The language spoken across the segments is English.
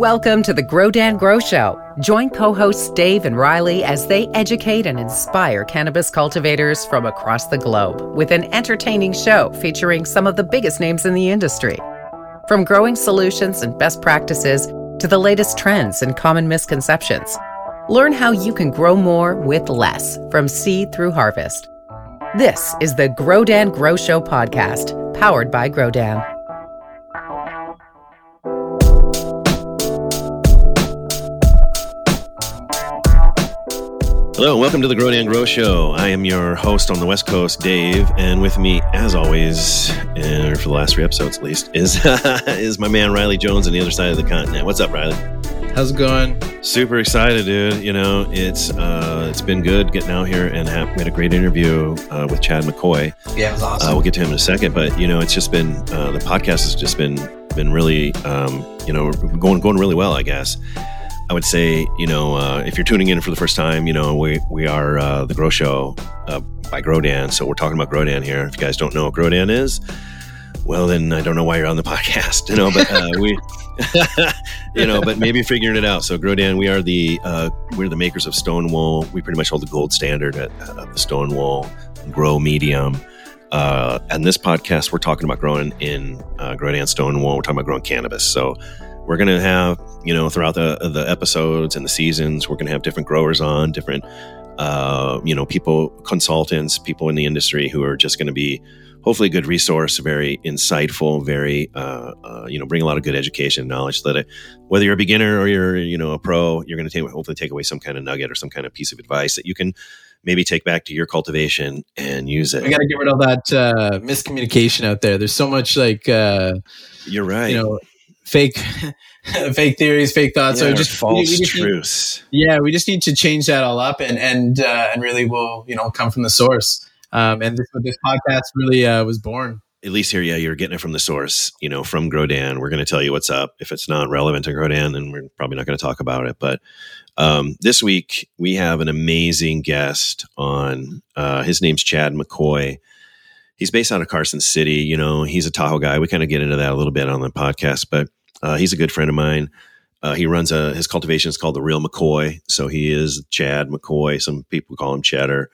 Welcome to the Grodan Grow Show. Join co hosts Dave and Riley as they educate and inspire cannabis cultivators from across the globe with an entertaining show featuring some of the biggest names in the industry. From growing solutions and best practices to the latest trends and common misconceptions, learn how you can grow more with less from seed through harvest. This is the Grodan Grow Show podcast, powered by Grodan. Hello, welcome to the Grodan Grow Show. I am your host on the West Coast, Dave, and with me, as always, and for the last three episodes at least, is is my man Riley Jones on the other side of the continent. What's up, Riley? How's it going? Super excited, dude. You know, it's uh, it's been good getting out here and have, we had a great interview uh, with Chad McCoy. Yeah, it was awesome. Uh, we'll get to him in a second, but you know, it's just been uh, the podcast has just been been really, um, you know, going going really well, I guess. I would say, you know, uh, if you're tuning in for the first time, you know, we we are uh, the Grow Show uh, by Grodan. So we're talking about Grodan here. If you guys don't know what Grodan is, well, then I don't know why you're on the podcast, you know. But uh, we, you know, but maybe figuring it out. So Grodan, we are the uh, we're the makers of Stone. We pretty much hold the gold standard at, the Stone grow medium. Uh, and this podcast, we're talking about growing in uh, Grodan Stone. We're talking about growing cannabis. So we're going to have you know throughout the the episodes and the seasons we're going to have different growers on different uh, you know people consultants people in the industry who are just going to be hopefully a good resource very insightful very uh, uh, you know bring a lot of good education and knowledge that it, whether you're a beginner or you're you know a pro you're going to take hopefully take away some kind of nugget or some kind of piece of advice that you can maybe take back to your cultivation and use it. We got to get rid of that uh, miscommunication out there. There's so much like uh, you're right. You know, fake fake theories, fake thoughts. Yeah, so just false we, we just truths. Need, yeah, we just need to change that all up and and uh, and really will you know come from the source. Um, and this this podcast really uh, was born. At least here, yeah, you're getting it from the source, you know, from Grodan. We're going to tell you what's up. If it's not relevant to Grodan, then we're probably not going to talk about it. But um, this week we have an amazing guest on. Uh, his name's Chad McCoy he's based out of Carson City. You know, he's a Tahoe guy. We kind of get into that a little bit on the podcast, but uh, he's a good friend of mine. Uh, he runs a his cultivation is called the Real McCoy. So he is Chad McCoy. Some people call him Cheddar.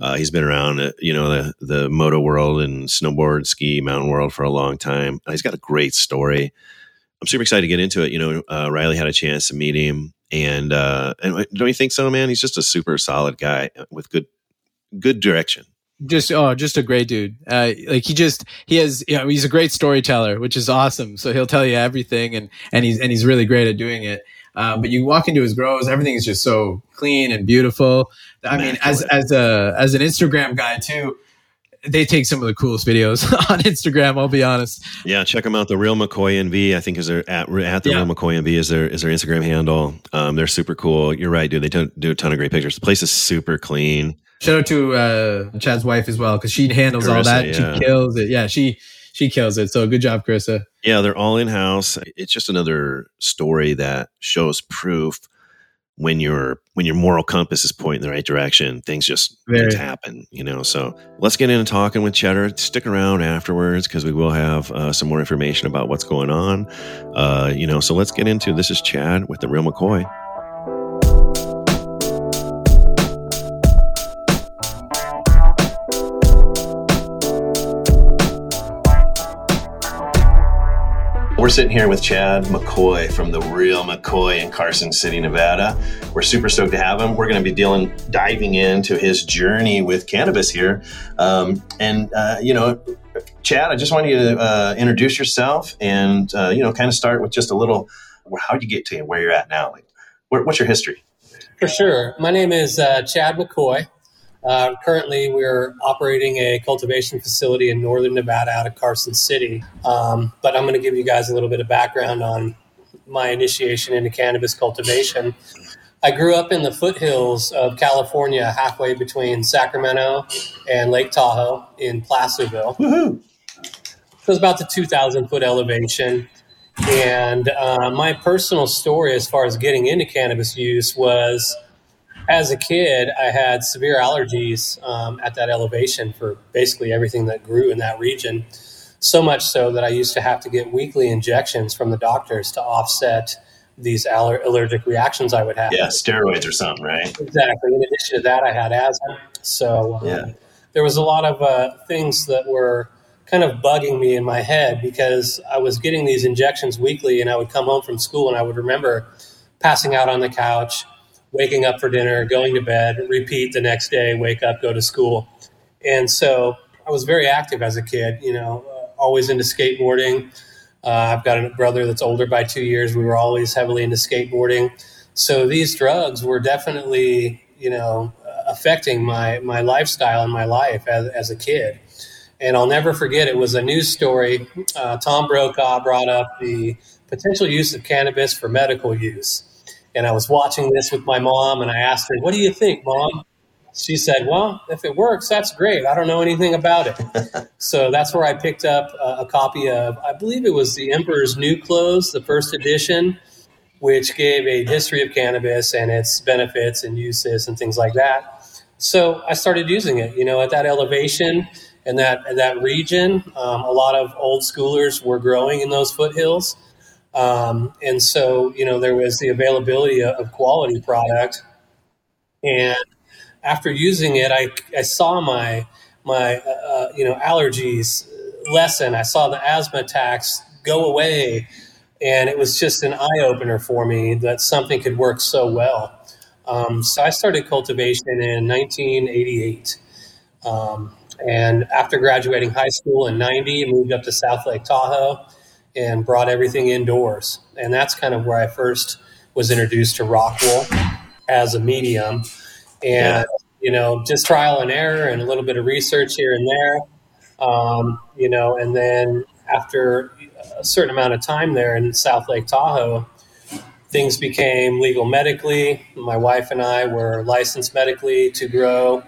Uh, he's been around, uh, you know, the the moto world and snowboard, ski, mountain world for a long time. Uh, he's got a great story. I'm super excited to get into it. You know, uh, Riley had a chance to meet him, and and don't you think so, man? He's just a super solid guy with good good direction just oh just a great dude uh, like he just he has you know he's a great storyteller which is awesome so he'll tell you everything and and he's and he's really great at doing it um, but you walk into his grows everything is just so clean and beautiful i mean as as a as an instagram guy too they take some of the coolest videos on Instagram. I'll be honest. Yeah, check them out. The Real McCoy NV, I think, is their at, at the yeah. Real McCoy NV is their is their Instagram handle. Um, they're super cool. You're right, dude. They do a ton of great pictures. The place is super clean. Shout out to uh, Chad's wife as well because she handles Carissa, all that. Yeah. She kills it. Yeah, she she kills it. So good job, Carissa. Yeah, they're all in house. It's just another story that shows proof when your when your moral compass is pointing in the right direction, things just, just happen. You know. So let's get into talking with Cheddar. Stick around afterwards because we will have uh, some more information about what's going on. Uh, you know. So let's get into this. Is Chad with the Real McCoy. We're sitting here with Chad McCoy from the Real McCoy in Carson City, Nevada. We're super stoked to have him. We're going to be dealing, diving into his journey with cannabis here. Um, and, uh, you know, Chad, I just want you to uh, introduce yourself and, uh, you know, kind of start with just a little how'd you get to where you're at now? Like, what's your history? For sure. My name is uh, Chad McCoy. Uh, currently, we're operating a cultivation facility in northern Nevada out of Carson City. Um, but I'm going to give you guys a little bit of background on my initiation into cannabis cultivation. I grew up in the foothills of California, halfway between Sacramento and Lake Tahoe in Placerville. Woohoo! So it's about the 2,000 foot elevation. And uh, my personal story as far as getting into cannabis use was as a kid, I had severe allergies um, at that elevation for basically everything that grew in that region. So much so that I used to have to get weekly injections from the doctors to offset these aller- allergic reactions I would have. Yeah, steroids or something, right? Exactly. In addition to that, I had asthma. So um, Yeah. there was a lot of uh, things that were kind of bugging me in my head because I was getting these injections weekly, and I would come home from school and I would remember passing out on the couch, waking up for dinner, going to bed, repeat the next day, wake up, go to school. And so I was very active as a kid, you know, uh, always into skateboarding. Uh, I've got a brother that's older by two years. We were always heavily into skateboarding. So these drugs were definitely, you know, uh, affecting my, my lifestyle and my life as, as a kid. And I'll never forget, it was a news story. Uh, Tom Brokaw brought up the potential use of cannabis for medical use. And I was watching this with my mom, and I asked her, What do you think, mom? She said, Well, if it works, that's great. I don't know anything about it. so that's where I picked up a, a copy of, I believe it was The Emperor's New Clothes, the first edition, which gave a history of cannabis and its benefits and uses and things like that. So I started using it. You know, at that elevation and that that region, um, a lot of old schoolers were growing in those foothills, um, and so you know there was the availability of, quality product. And after using it, I, I saw my my uh, uh, you know allergies lessen. I saw the asthma attacks go away, and it was just an eye opener for me that something could work so well. Um, so I started cultivation in 1988. Um, and after graduating high school in 90, moved up to South Lake Tahoe and brought everything indoors. And that's kind of where I first was introduced to rock wool as a medium. And, Yeah. you know, just trial and error and a little bit of research here and there. Um, you know, and then after a certain amount of time there in South Lake Tahoe, things became legal medically. My wife and I were licensed medically to grow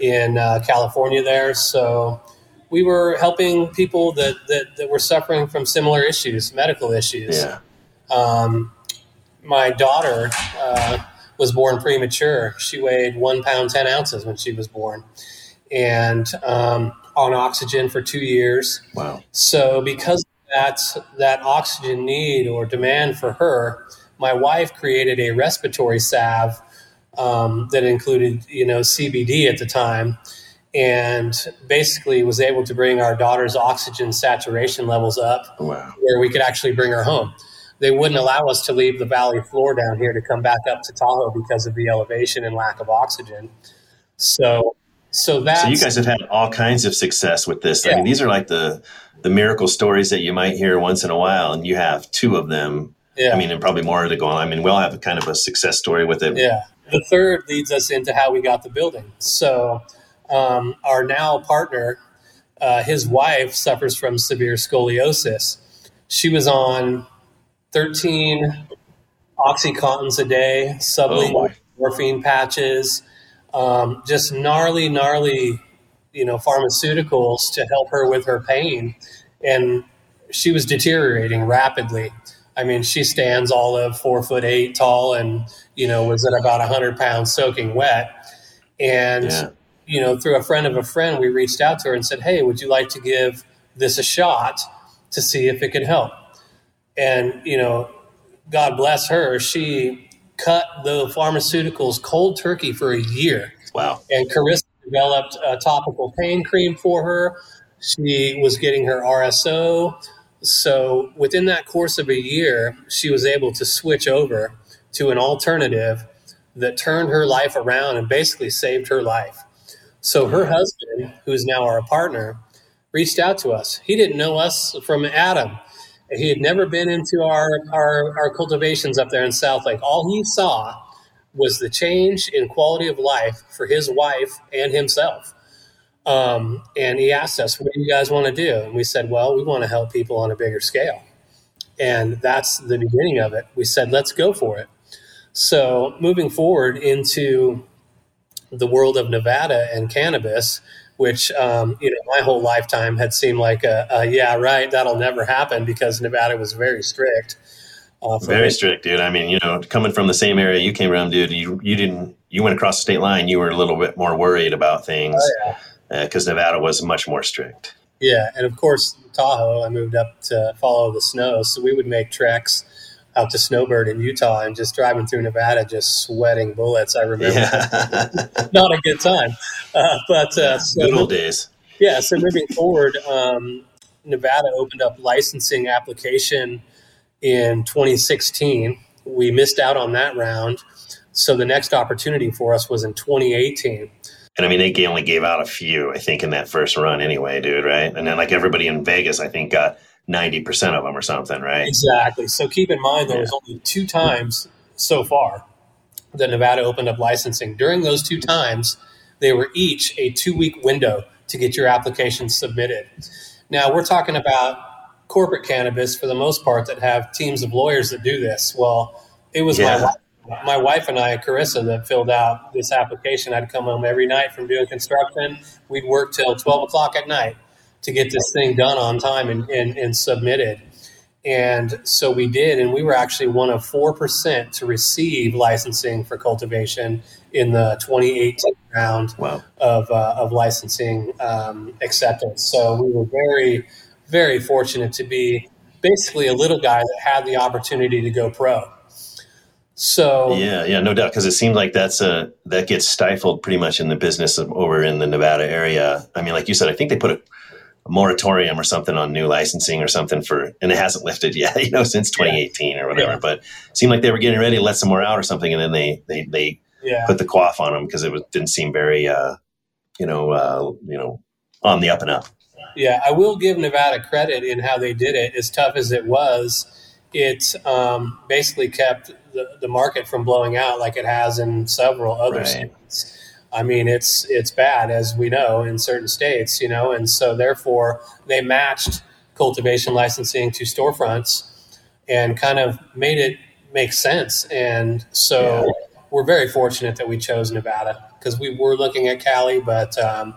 in uh, California there. So we were helping people that, that, that were suffering from similar issues, medical issues. Yeah. Um, my daughter uh, was born premature. She weighed one pound, 10 ounces when she was born, and um, on oxygen for two years. Wow. So because of that that oxygen need or demand for her, my wife created a respiratory salve um, that included you know CBD at the time, and basically was able to bring our daughter's oxygen saturation levels up Wow. where we could actually bring her home. They wouldn't allow us to leave the valley floor down here to come back up to Tahoe because of the elevation and lack of oxygen. So, so that So you guys have had all kinds of success with this. I mean, these are like the the miracle stories that you might hear once in a while, and you have two of them. yeah. I mean, and probably more to go on. I mean, we'll have a kind of a success story with it. Yeah. The third leads us into how we got the building. So, um, our now partner, uh, his wife suffers from severe scoliosis. She was on 13 Oxycontins a day, Oh, sublingual my. morphine patches, um, just gnarly, gnarly, you know, pharmaceuticals to help her with her pain. And she was deteriorating rapidly. I mean, she stands all of four foot eight tall and, you know, was at about 100 pounds soaking wet. And, Yeah. You know, through a friend of a friend, we reached out to her and said, Hey, would you like to give this a shot to see if it could help? And, you know, God bless her, she cut the pharmaceuticals cold turkey for a year Wow. and Carissa developed a topical pain cream for her. She was getting her RSO. So within that course of a year, she was able to switch over to an alternative that turned her life around and basically saved her life. So her husband, who's now our partner, reached out to us. He didn't know us from Adam. He had never been into our, our, our cultivations up there in South Lake. All he saw was the change in quality of life for his wife and himself. Um, and he asked us, What do you guys want to do? And we said, Well, we want to help people on a bigger scale. And that's the beginning of it. We said, Let's go for it. So, moving forward into the world of Nevada and cannabis, which um, you know my whole lifetime had seemed like a, a yeah right that'll never happen because Nevada was very strict. Uh, Very strict, dude. I mean, you know, coming from the same area you came from, dude, you you didn't you went across the state line. You were a little bit more worried about things Oh, yeah. because Nevada was much more strict. Yeah, and of course Tahoe. I moved up to follow the snow, so we would make treks out to Snowbird in Utah and just driving through Nevada, just sweating bullets. I remember yeah. not a good time, uh, but uh, so good old days. Yeah. So moving forward, um, Nevada opened up licensing application in 2016. We missed out on that round. So the next opportunity for us was in 2018. And I mean, they only gave out a few, I think, in that first run anyway, dude, right? And then, like, everybody in Vegas, I think, got 90% of them or something, right? Exactly. So keep in mind, there yeah. was only two times so far that Nevada opened up licensing. During those two times, they were each a two week window to get your application submitted. Now, we're talking about corporate cannabis for the most part that have teams of lawyers that do this. Well, it was yeah. my my wife and I, Carissa, that filled out this application. I'd come home every night from doing construction. We'd work till 12 o'clock at night to get this thing done on time and, and, and submitted. And so we did, and we were actually one of 4% to receive licensing for cultivation in the 2018 round wow. of, uh, of licensing um, acceptance. So we were very, very fortunate to be basically a little guy that had the opportunity to go pro. So yeah, yeah, no doubt, because it seems like that's a that gets stifled pretty much in the business of, over in the Nevada area. I mean, like you said, I think they put a, a, moratorium or something on new licensing or something for, and it hasn't lifted yet, you know, since 2018 or whatever. Yeah. But it seemed like they were getting ready to let some more out or something, and then they they they yeah. put the quaff on them because it was, didn't seem very, uh, you know, uh, you know, on the up and up. Yeah, I will give Nevada credit in how they did it. As tough as it was, it um, basically kept the, the market from blowing out like it has in several other right. states. I mean, it's it's bad as we know in certain states, you know, and so therefore they matched cultivation licensing to storefronts and kind of made it make sense. And so yeah. we're very fortunate that we chose Nevada because we were looking at Cali, but um,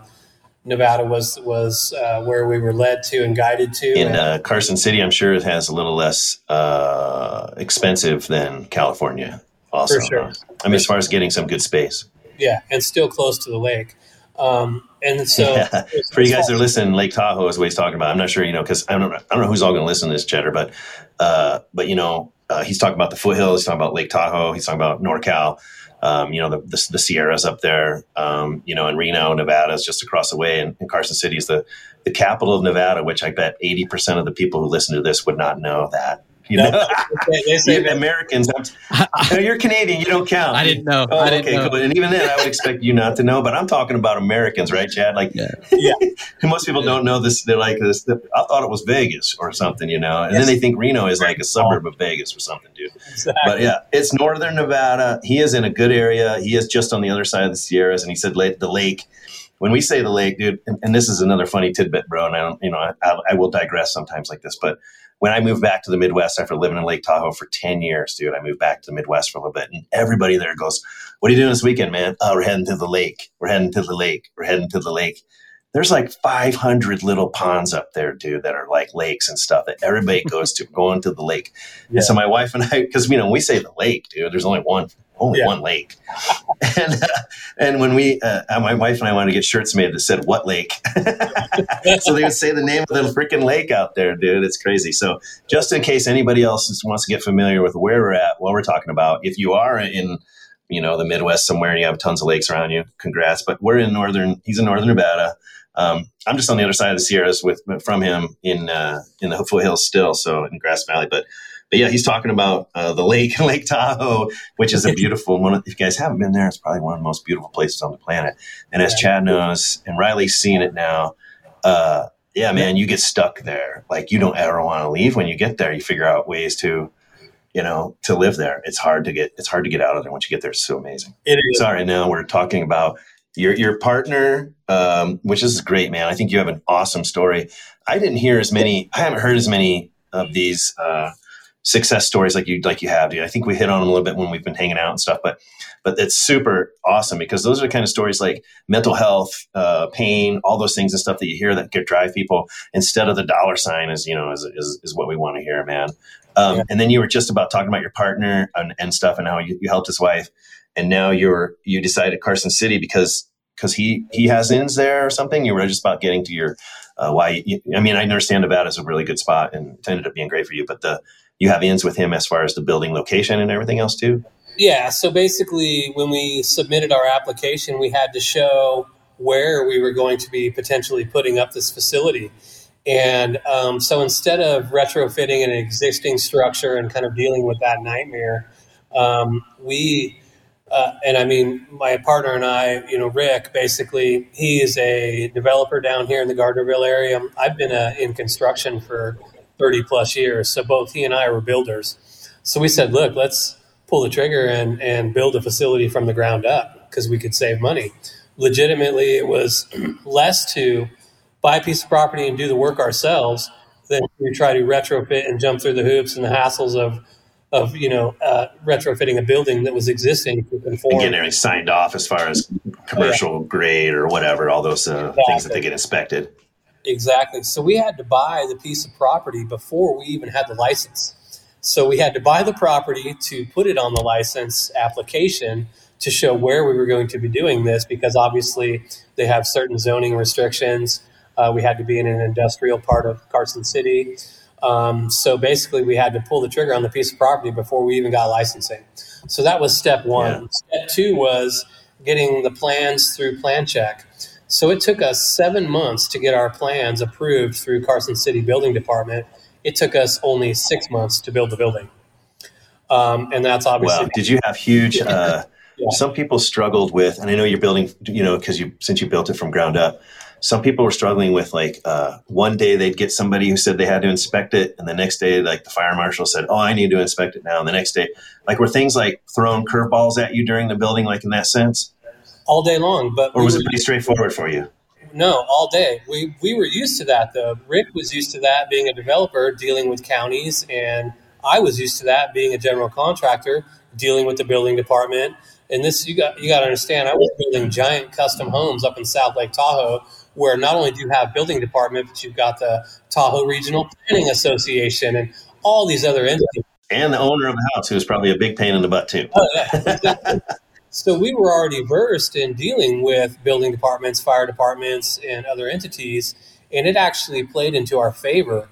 Nevada was was uh, where we were led to and guided to. In uh, Carson City, I'm sure it has a little less uh, expensive than California. Also, for sure. I mean, as far as getting some good space. Yeah, and still close to the lake. Um, and so, yeah. for you guys that are listening, Lake Tahoe is what he's talking about. I'm not sure, you know, because I don't, I don't know who's all going to listen to this, Cheddar, but, uh, but you know, uh, he's talking about the foothills. He's talking about Lake Tahoe. He's talking about NorCal um, you know, the, the, the, Sierras up there, um, you know, in Reno, Nevada is just across the way. And, and, Carson City is the, the capital of Nevada, which I bet 80% of the people who listen to this would not know that. You know, they say Americans. no, you're Canadian. You don't count. I didn't know. Oh, didn't okay, know. cool. And even then, I would expect you not to know. But I'm talking about Americans, right, Chad? Like, yeah. yeah. most people yeah. don't know this. They're like this. I thought it was Vegas or something, you know. And yes. then they think Reno is like a suburb of Vegas or something, dude. Exactly. But yeah, it's northern Nevada. He is in a good area. He is just on the other side of the Sierras, and he said the lake when we say the lake, dude, and, and, this is another funny tidbit, bro, and I don't, you know, I, I, will digress sometimes like this, but when I moved back to the Midwest after living in Lake Tahoe for 10 years, dude, I moved back to the Midwest for a little bit. And everybody there goes, What are you doing this weekend, man? Oh, we're heading to the lake. We're heading to the lake. We're heading to the lake. There's like 500 little ponds up there, dude, that are like lakes and stuff that everybody goes to, going to the lake. Yeah. And so my wife and I, because, you know, we say the lake, dude, there's only one only yeah. one lake. and uh, and when we, uh, my wife and I wanted to get shirts made that said "What Lake," so they would say the name of the freaking lake out there, dude. It's crazy. So just in case anybody else wants to get familiar with where we're at, what we're talking about, if you are in you know the Midwest somewhere and you have tons of lakes around you, congrats. But we're in northern. He's in northern Nevada. Um, I'm just on the other side of the Sierras with from him in uh, in the foothills still, so in Grass Valley, but but yeah, he's talking about uh, the lake, Lake Tahoe, which is a beautiful one. If you guys haven't been there, it's probably one of the most beautiful places on the planet. And as Chad knows, and Riley's seen it now, uh, yeah, man, you get stuck there. Like you don't ever want to leave. When you get there, you figure out ways to, you know, to live there. It's hard to get. It's hard to get out of there once you get there. It's so amazing. It is. Sorry, now we're talking about your your partner, um, which is great, man. I think you have an awesome story. I didn't hear as many. I haven't heard as many of these. Uh, success stories like you like you have. Dude. I think we hit on them a little bit when we've been hanging out and stuff, but but it's super awesome because those are the kind of stories like mental health, uh, pain, all those things and stuff that you hear that could drive people instead of the dollar sign is you know is is, is what we want to hear, man. Um, yeah. And then you were just about talking about your partner and, and stuff and how you, you helped his wife, and now you're you decided Carson City because because he he has ins there or something. You were just about getting to your uh, why. You, I mean, I understand Nevada is a really good spot and it ended up being great for you, but the you have ins with him as far as the building location and everything else too. Yeah. So basically, when we submitted our application, we had to show where we were going to be potentially putting up this facility. And um, so instead of retrofitting an existing structure and kind of dealing with that nightmare, um, we uh, and I mean, my partner and I, you know, Rick, basically, he is a developer down here in the Gardnerville area. I've been uh, in construction for 30 plus years. So both he and I were builders. So we said, look, let's pull the trigger and, and build a facility from the ground up because we could save money. Legitimately, it was less to buy a piece of property and do the work ourselves than to try to retrofit and jump through the hoops and the hassles of of you know uh, retrofitting a building that was existing to conform. And getting everything signed off as far as commercial yeah. grade or whatever, all those uh, exactly. things that they get inspected. Exactly. So we had to buy the piece of property before we even had the license. So we had to buy the property to put it on the license application to show where we were going to be doing this because obviously they have certain zoning restrictions. Uh, we had to be in an industrial part of Carson City. Um, so basically, we had to pull the trigger on the piece of property before we even got licensing. So that was step one. Yeah. Step two was getting the plans through plan check. So it took us seven months to get our plans approved through Carson City Building Department. It took us only six months to build the building. Um, and that's obviously. Well, did you have huge? Uh, yeah. Some people struggled with, and I know you're building, you know, because you since you built it from ground up some people were struggling with like uh, one day they'd get somebody who said they had to inspect it and the next day like the fire marshal said oh i need to inspect it now. And the next day like were things like throwing curveballs at you during the building like in that sense? All day long but or was it pretty straightforward for you? No all day. We, we were used to that though. Rick was used to that being a developer dealing with counties and i was used to that being a general contractor dealing with the building department. And this you got you got to understand i was building giant custom homes up in south lake tahoe where not only do you have building department, but you've got the Tahoe Regional Planning Association and all these other entities. And the owner of the house, who's probably a big pain in the butt too. Oh, yeah, so we were already versed in dealing with building departments, fire departments, and other entities, and it actually played into our favor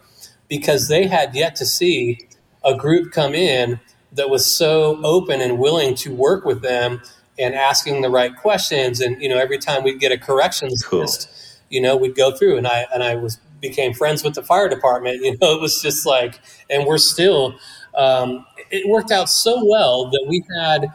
because they had yet to see a group come in that was so open and willing to work with them and asking the right questions. And you know, every time we'd get a corrections cool. list, you know, we'd go through and I and I was became friends with the fire department. You know, it was just like, and we're still. Um, it worked out so well that we had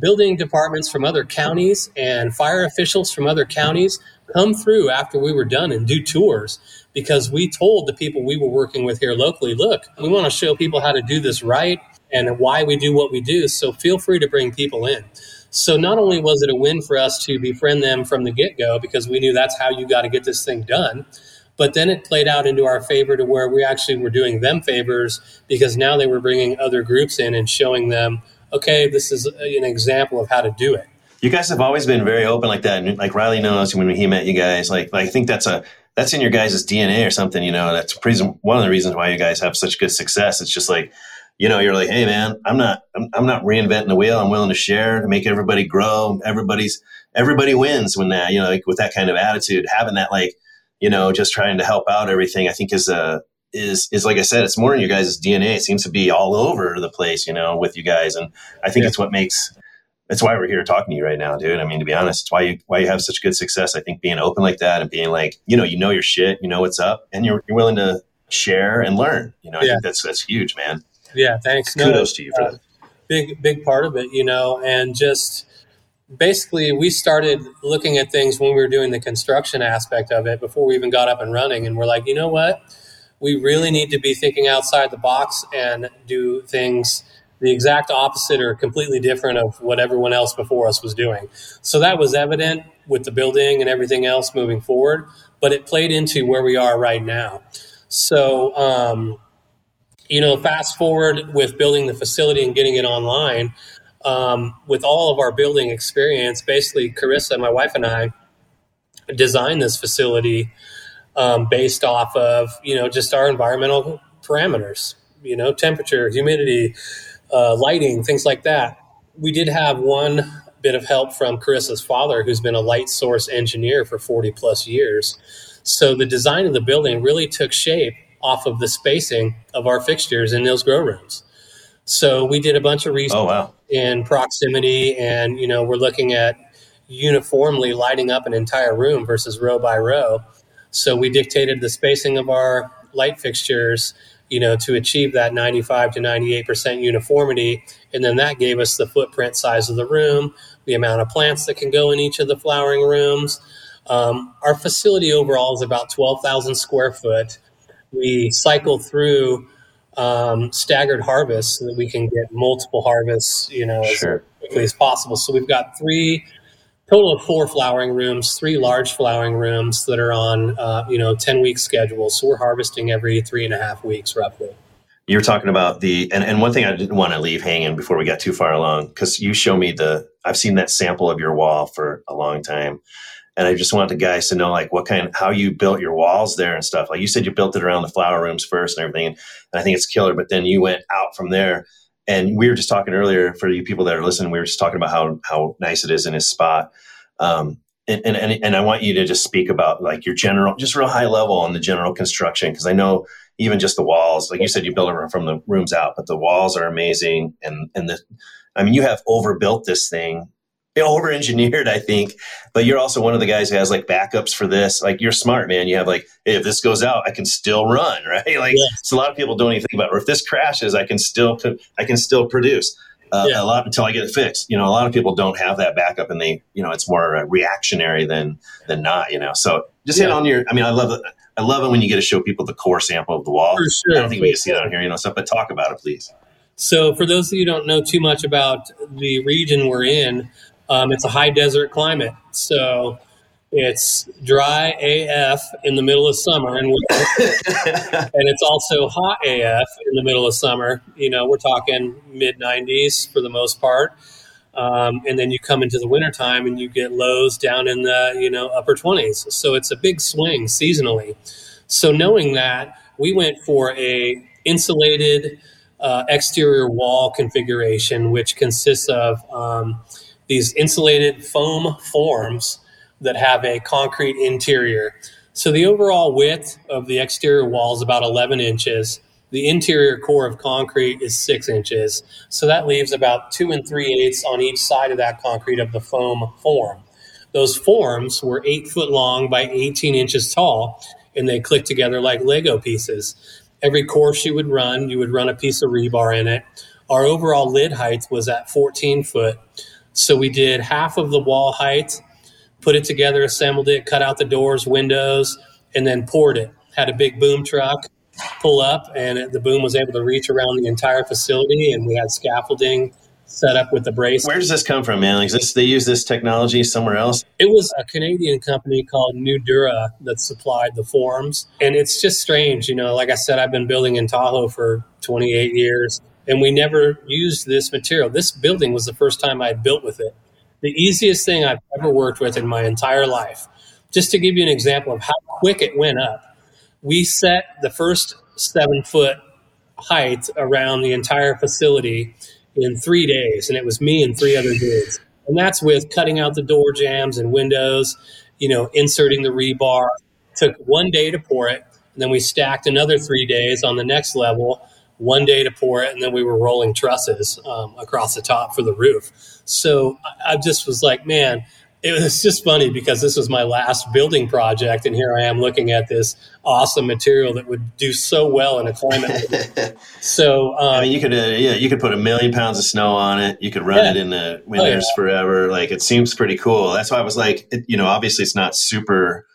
building departments from other counties and fire officials from other counties come through after we were done and do tours because we told the people we were working with here locally, look, we want to show people how to do this right and why we do what we do. So feel free to bring people in. So not only was it a win for us to befriend them from the get go because we knew that's how you got to get this thing done, but then it played out into our favor to where we actually were doing them favors because now they were bringing other groups in and showing them, okay, this is an example of how to do it. You guys have always been very open like that. And like Riley knows when he met you guys, like, like I think that's a that's in your guys' DNA or something. You know, that's one of the reasons why you guys have such good success. It's just like you know, you're like, hey man, I'm not, I'm, I'm not reinventing the wheel. I'm willing to share to make everybody grow. Everybody's, everybody wins when that, you know, like with that kind of attitude, having that like, you know, just trying to help out everything. I think is a is is like I said, it's more in your guys' DNA. It seems to be all over the place, you know, with you guys, and I think yeah. it's what makes. That's why we're here talking to you right now, dude. I mean, to be honest, it's why you why you have such good success. I think being open like that and being like, you know, you know your shit, you know what's up, and you're you're willing to share and learn. You know, I yeah. think that's that's huge, man. Yeah, thanks. Kudos no, to you for uh, that. Big, big part of it, you know, and just basically we started looking at things when we were doing the construction aspect of it before we even got up and running. And we're like, you know what? We really need to be thinking outside the box and do things the exact opposite or completely different of what everyone else before us was doing. So that was evident with the building and everything else moving forward, but it played into where we are right now. So, um, you know, fast forward with building the facility and getting it online, um, with all of our building experience, basically, Carissa, my wife, and I designed this facility um, based off of, you know, just our environmental parameters, you know, temperature, humidity, uh, lighting, things like that. We did have one bit of help from Carissa's father, who's been a light source engineer for 40 plus years. So the design of the building really took shape off of the spacing of our fixtures in those grow rooms. So we did a bunch of research oh, wow. in proximity, and you know we're looking at uniformly lighting up an entire room versus row by row. So we dictated the spacing of our light fixtures, you know, to achieve that 95 to 98% uniformity. And then that gave us the footprint size of the room, the amount of plants that can go in each of the flowering rooms. Um, our facility overall is about 12,000 square foot. We cycle through um, staggered harvests so that we can get multiple harvests, you know, Sure. as quickly as possible. So we've got three total of four flowering rooms, three large flowering rooms that are on, uh, you know, 10 week schedules. So we're harvesting every three and a half weeks roughly. You were talking about the and, and one thing I didn't want to leave hanging before we got too far along because you show me the I've seen that sample of your wall for a long time, and I just want the guys to know like what kind how you built your walls there and stuff. Like you said, you built it around the flower rooms first and everything, and I think it's killer. But then you went out from there, and we were just talking earlier for you people that are listening. We were just talking about how how nice it is in his spot. Um, and, and, and I want you to just speak about like your general, just real high level on the general construction. Cause I know even just the walls, like you said, you build it from the rooms out, but the walls are amazing. And, and the, I mean, you have overbuilt this thing, over engineered, I think, but you're also one of the guys who has like backups for this. Like you're smart, man. You have like, hey, if this goes out, I can still run, right? Like, Yeah. so a lot of people don't even think about, or if this crashes, I can still, I can still produce. Uh, Yeah. a lot until I get it fixed. You know, a lot of people don't have that backup, and they, you know, it's more uh, reactionary than than not. You know, so just hit on your. I mean, I love it. I love it when you get to show people the core sample of the wall. For I don't think we can see it on here, you know, stuff. But talk about it, please. So, for those of you who don't know too much about the region we're in, um, it's a high desert climate. So, it's dry AF in the middle of summer, and, and it's also hot AF in the middle of summer. You know, we're talking mid 90s for the most part. Um, and then you come into the wintertime and you get lows down in the you know upper 20s. So it's a big swing seasonally. So knowing that, we went for a insulated uh, exterior wall configuration, which consists of um, these insulated foam forms that have a concrete interior. So the overall width of the exterior wall is about 11 inches. The interior core of concrete is six inches. So that leaves about two and three eighths on each side of that concrete of the foam form. Those forms were eight foot long by 18 inches tall, and they click together like Lego pieces. Every course you would run, you would run a piece of rebar in it. Our overall lid height was at 14 foot. So we did half of the wall height, put it together, assembled it, cut out the doors, windows, and then poured it. Had a big boom truck pull up, and the boom was able to reach around the entire facility, and we had scaffolding set up with the brace. Where does this come from, man? Like, this they use this technology somewhere else? It was a Canadian company called Nudura that supplied the forms. And it's just strange. You know, like I said, I've been building in Tahoe for 28 years and we never used this material. This building was the first time I built with it. The easiest thing I've ever worked with in my entire life. Just to give you an example of how quick it went up, we set the first seven foot height around the entire facility in three days, and it was me and three other dudes. And that's with cutting out the door jambs and windows, you know, inserting the rebar. Took one day to pour it, and then we stacked another three days on the next level. One day to pour it, and then we were rolling trusses um, across the top for the roof. So I, I just was like, man, it was just funny because this was my last building project, and here I am looking at this awesome material that would do so well in a climate. so um, I mean, you could, uh, yeah, you could put a million pounds of snow on it. You could run Yeah. it in the winters forever. Like, it seems pretty cool. That's why I was like, it, you know, obviously it's not super,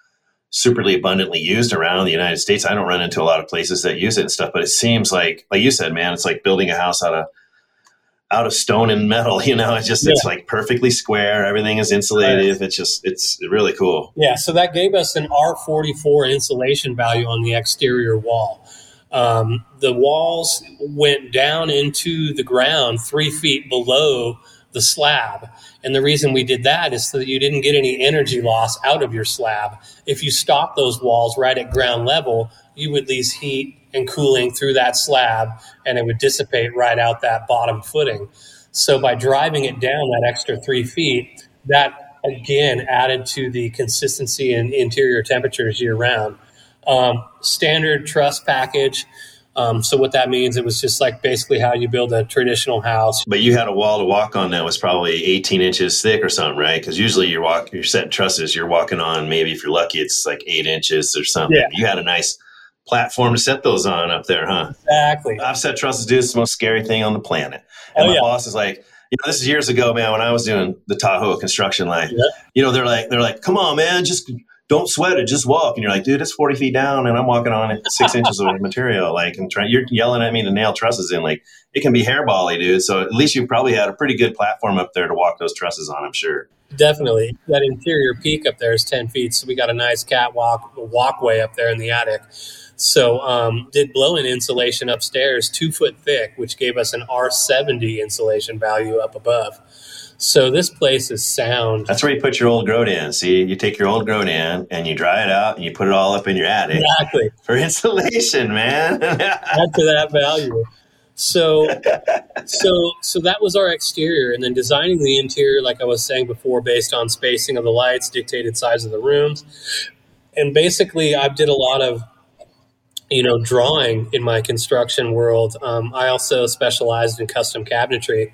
superly abundantly used around the United States. I don't run into a lot of places that use it and stuff, but it seems like, like you said, man, it's like building a house out of, out of stone and metal. You know, it's just, it's like perfectly square. Everything is insulated. It's just, it's really cool. Yeah, so that gave us an R44 insulation value on the exterior wall. Um, the walls went down into the ground three feet below the slab. And the reason we did that is so that you didn't get any energy loss out of your slab. If you stopped those walls right at ground level, you would lose heat and cooling through that slab and it would dissipate right out that bottom footing. So by driving it down that extra three feet, that again added to the consistency and interior temperatures year round. Um, standard truss package. Um, so what that means, it was just like basically how you build a traditional house. But you had a wall to walk on that was probably 18 inches thick or something, right? Because usually you're walk, you're setting trusses, you're walking on maybe if you're lucky, it's like eight inches or something. Yeah. You had a nice platform to set those on up there, huh? Exactly. I've set trusses, dude. It's the most scary thing on the planet. And Oh, my yeah. boss is like, you know, this is years ago, man. When I was doing the Tahoe construction line, Yeah. you know, they're like, they're like, come on, man, just don't sweat it, just walk. And you're like, dude, it's 40 feet down, and I'm walking on it six inches of material. Like, and trying, you're yelling at me to nail trusses in. Like, it can be hairbally, dude. So at least you probably had a pretty good platform up there to walk those trusses on. I'm sure. Definitely. That interior peak up there is 10 feet. So we got a nice catwalk walkway up there in the attic. So um, did blow in insulation upstairs, two foot thick, which gave us an R70 insulation value up above. So this place is sound. That's where you put your old Grodan. See, you take your old Grodan and you dry it out and you put it all up in your attic Exactly. for insulation, man. Add to that value. So, so, so that was our exterior, and then designing the interior, like I was saying before, based on spacing of the lights, dictated size of the rooms, and basically, I did a lot of, you know, drawing in my construction world. Um, I also specialized in custom cabinetry,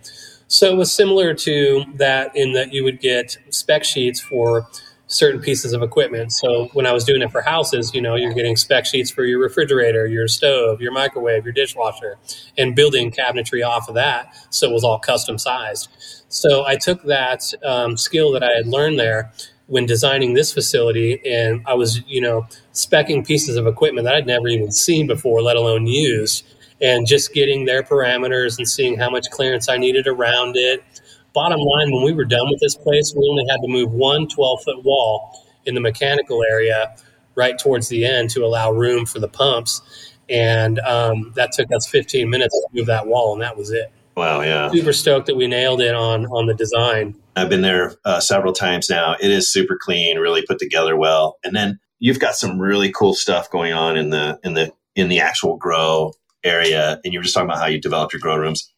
so it was similar to that in that you would get spec sheets for certain pieces of equipment. So when I was doing it for houses, you know, you're getting spec sheets for your refrigerator, your stove, your microwave, your dishwasher, and building cabinetry off of that. So it was all custom sized. So I took that um, skill that I had learned there when designing this facility, and I was, you know, specking pieces of equipment that I'd never even seen before, let alone used, and just getting their parameters and seeing how much clearance I needed around it bottom line, when we were done with this place, we only had to move one 12 foot wall in the mechanical area right towards the end to allow room for the pumps. And um, that took us 15 minutes to move that wall, and that was it. wow, yeah. Super stoked that we nailed it on on the design. I've been there uh, several times now. It is super clean, really put together well. And then you've got some really cool stuff going on in the in the in the actual grow area. And you were just talking about how you developed your grow rooms.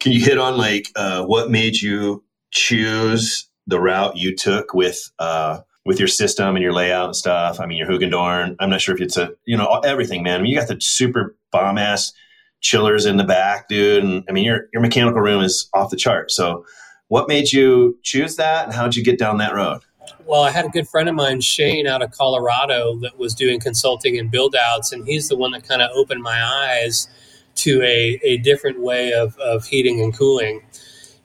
Can you hit on like uh, what made you choose the route you took with uh, with your system and your layout and stuff? I mean, your Hugendorn. I'm not sure if it's a you know everything, man. I mean, you got the super bomb ass chillers in the back, dude. And I mean, your your mechanical room is off the chart. So, what made you choose that, and how'd you get down that road? Well, I had a good friend of mine, Shane, out of Colorado, that was doing consulting and build outs, and he's the one that kind of opened my eyes to a, a different way of, of heating and cooling.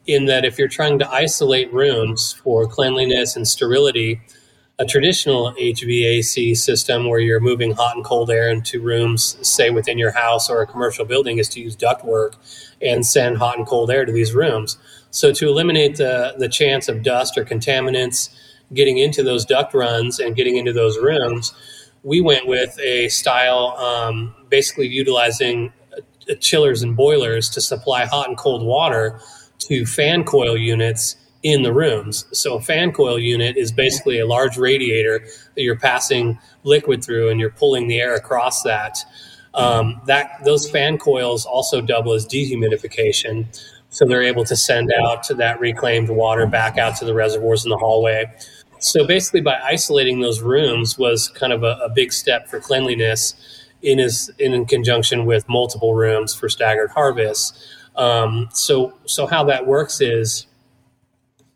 In that, if you're trying to isolate rooms for cleanliness and sterility, a traditional HVAC system where you're moving hot and cold air into rooms, say within your house or a commercial building, is to use ductwork and send hot and cold air to these rooms. So, to eliminate the, the chance of dust or contaminants getting into those duct runs and getting into those rooms, we went with a style um, basically utilizing chillers and boilers to supply hot and cold water to fan coil units in the rooms. So a fan coil unit is basically a large radiator that you're passing liquid through and you're pulling the air across that. Um, that those fan coils also double as dehumidification. So they're able to send out that reclaimed water back out to the reservoirs in the hallway. So basically, by isolating those rooms was kind of a, a big step for cleanliness in his in conjunction with multiple rooms for staggered harvests. Um, so so how that works is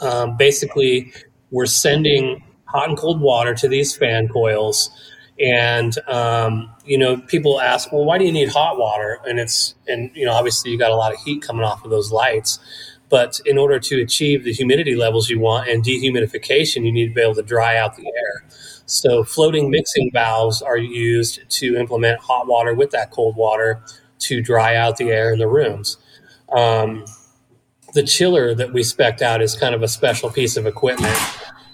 um, basically we're sending hot and cold water to these fan coils, and um, you know people ask, well, why do you need hot water? And it's and you know obviously you got a lot of heat coming off of those lights. But in order to achieve the humidity levels you want and dehumidification, you need to be able to dry out the air. So floating mixing valves are used to implement hot water with that cold water to dry out the air in the rooms. Um, the chiller that we spec'd out is kind of a special piece of equipment.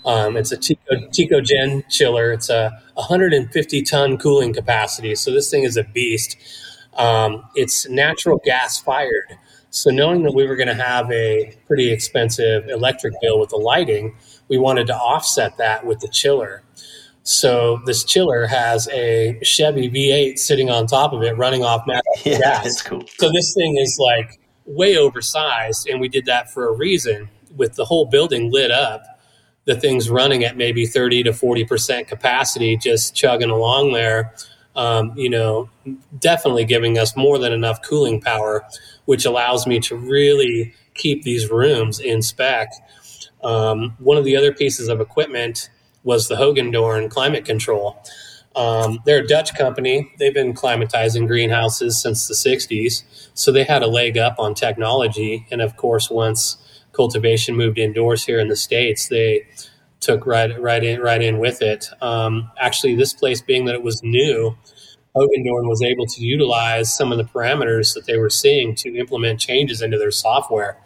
Um, it's a Tico, Tecogen chiller. It's a 150 ton cooling capacity. So this thing is a beast. Um, it's natural gas fired. So knowing that we were going to have a pretty expensive electric bill with the lighting, we wanted to offset that with the chiller. So this chiller has a Chevy V8 sitting on top of it, running off natural Yeah, gas. that's cool. So this thing is like way oversized, and we did that for a reason. With the whole building lit up, the thing's running at maybe 30 to 40% capacity, just chugging along there, um, you know, definitely giving us more than enough cooling power, which allows me to really keep these rooms in spec. Um, one of the other pieces of equipment was the Hoogendoorn climate control. Um, they're a Dutch company. They've been climatizing greenhouses since the 60s. So they had a leg up on technology. And of course, once cultivation moved indoors here in the States, they took right, right, in, right in with it. Um, actually, this place being that it was new, Hoogendoorn was able to utilize some of the parameters that they were seeing to implement changes into their software.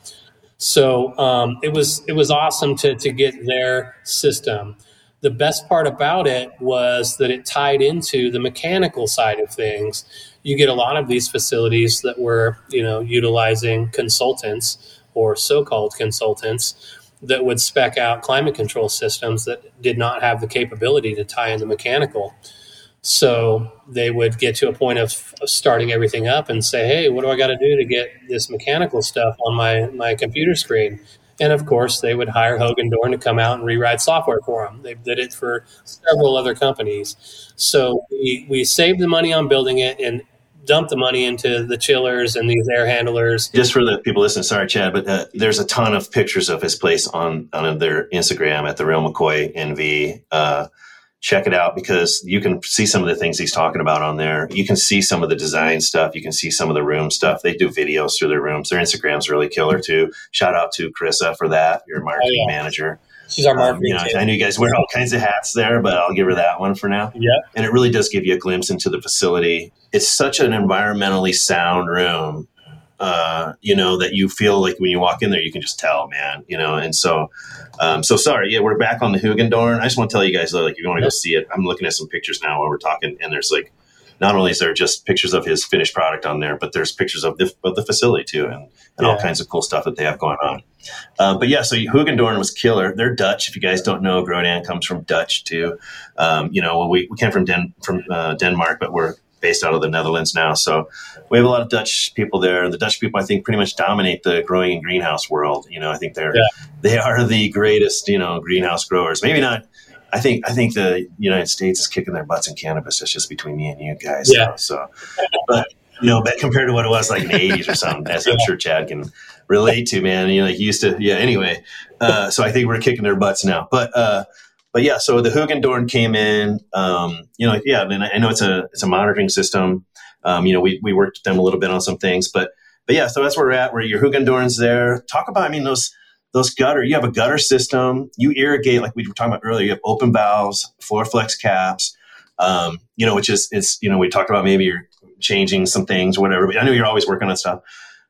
So um, it was it was awesome to to get their system the best part about it was that it tied into the mechanical side of things. You get a lot of these facilities that were, you know, utilizing consultants or so-called consultants that would spec out climate control systems that did not have the capability to tie in the mechanical. So they would get to a point of, starting everything up and say, "Hey, what do I got to do to get this mechanical stuff on my my computer screen?" And of course, they would hire Hoogendoorn to come out and rewrite software for them. They did it for several other companies. So we, we saved the money on building it and dumped the money into the chillers and these air handlers. Just for the people listening, sorry, Chad, but uh, there's a ton of pictures of his place on on their Instagram at the Real McCoy NV. Uh, check it out because you can see some of the things he's talking about on there. You can see some of the design stuff. You can see some of the room stuff. They do videos through their rooms. Their Instagram's really killer too. Shout out to Carissa for that, your marketing oh, yeah. manager. She's our marketing. Um, you know, I know you guys wear all kinds of hats there, but I'll give her that one for now. Yeah. And it really does give you a glimpse into the facility. It's such an environmentally sound room uh, you know, that you feel like when you walk in there, you can just tell, man, you know. And so, um, so sorry, yeah, we're back on the Hoogendoorn. I just want to tell you guys, like, you're going to go see it. I'm looking at some pictures now while we're talking, and there's like, not only is there just pictures of his finished product on there, but there's pictures of the, of the facility too, and, and yeah. all kinds of cool stuff that they have going on. Uh, but yeah, so Hoogendoorn was killer. They're Dutch. If you guys don't know, Grodan comes from Dutch too. Um, you know, well, we, we came from Den, from uh, Denmark, but we're based out of the Netherlands now. So we have a lot of Dutch people there. The Dutch people, I think, pretty much dominate the growing and greenhouse world. You know, I think they're yeah. they are the greatest, you know, greenhouse growers. Maybe not. I think I think the United States is kicking their butts in cannabis. That's just between me and you guys. Yeah. So, but you know, but compared to what it was like in the '80s or something, as I'm sure Chad can relate to, man. You know, like used to, yeah. Anyway, uh, so I think we're kicking their butts now. But uh, but yeah, so the Hoogendoorn came in. Um, you know, yeah, and I know it's a it's a monitoring system. Um, you know, we we worked with them a little bit on some things, but but yeah, so that's where we're at. Where your Hoogendoorn's there. Talk about, I mean, those those gutter. You have a gutter system. You irrigate like we were talking about earlier. You have open valves, FloraFlex caps. Um, you know, which is it's you know we talked about maybe you're changing some things, or whatever. But I know you're always working on stuff.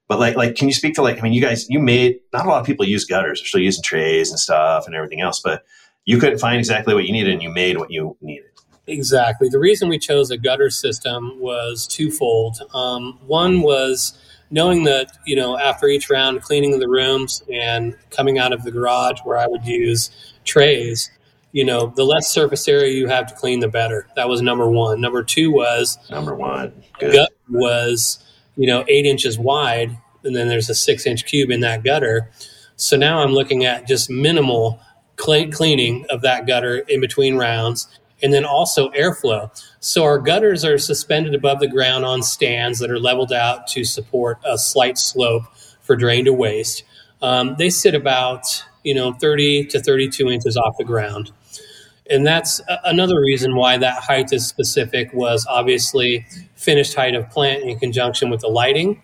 But like, like, can you speak to like? I mean, you guys, you made not a lot of people use gutters. They're still using trays and stuff and everything else. But you couldn't find exactly what you needed and you made what you needed. Exactly. The reason we chose a gutter system was twofold. Um, one was knowing that, you know, after each round, cleaning the rooms and coming out of the garage where I would use trays, you know, the less surface area you have to clean, the better. That was number one. Number two was number one. Good. Gut was, you know, eight inches wide, and then there's a six inch cube in that gutter. So now I'm looking at just minimal cleaning of that gutter in between rounds, and then also airflow. So our gutters are suspended above the ground on stands that are leveled out to support a slight slope for drain to waste. Um, they sit about you know 30 to 32 inches off the ground. And that's another reason why that height is specific was obviously finished height of plant in conjunction with the lighting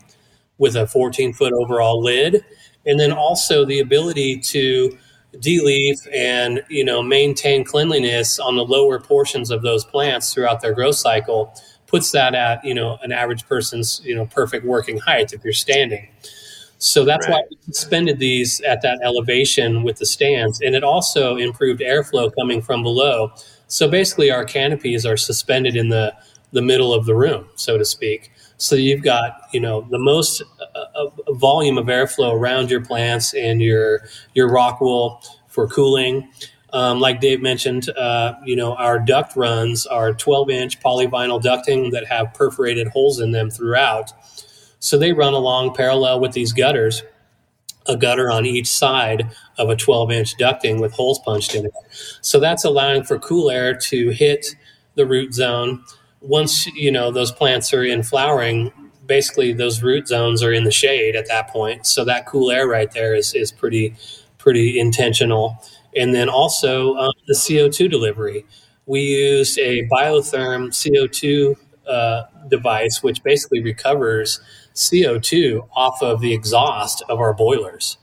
with a 14 foot overall lid. And then also the ability to de-leaf and you know maintain cleanliness on the lower portions of those plants throughout their growth cycle puts that at you know an average person's you know perfect working height if you're standing. So that's right. why we suspended these at that elevation with the stands. And it also improved airflow coming from below. So basically our canopies are suspended in the the middle of the room so to speak. So you've got you know the most uh, uh, volume of airflow around your plants and your your rock wool for cooling. Um, like Dave mentioned, uh, you know our duct runs are 12 inch polyvinyl ducting that have perforated holes in them throughout. So they run along parallel with these gutters. a gutter on each side of a 12 inch ducting with holes punched in it. So that's allowing for cool air to hit the root zone. Once you know those plants are in flowering, basically those root zones are in the shade at that point. So that cool air right there is is pretty pretty intentional. And then also um, the CO2 delivery. We used a biotherm CO2 uh, device, which basically recovers CO2 off of the exhaust of our boilers.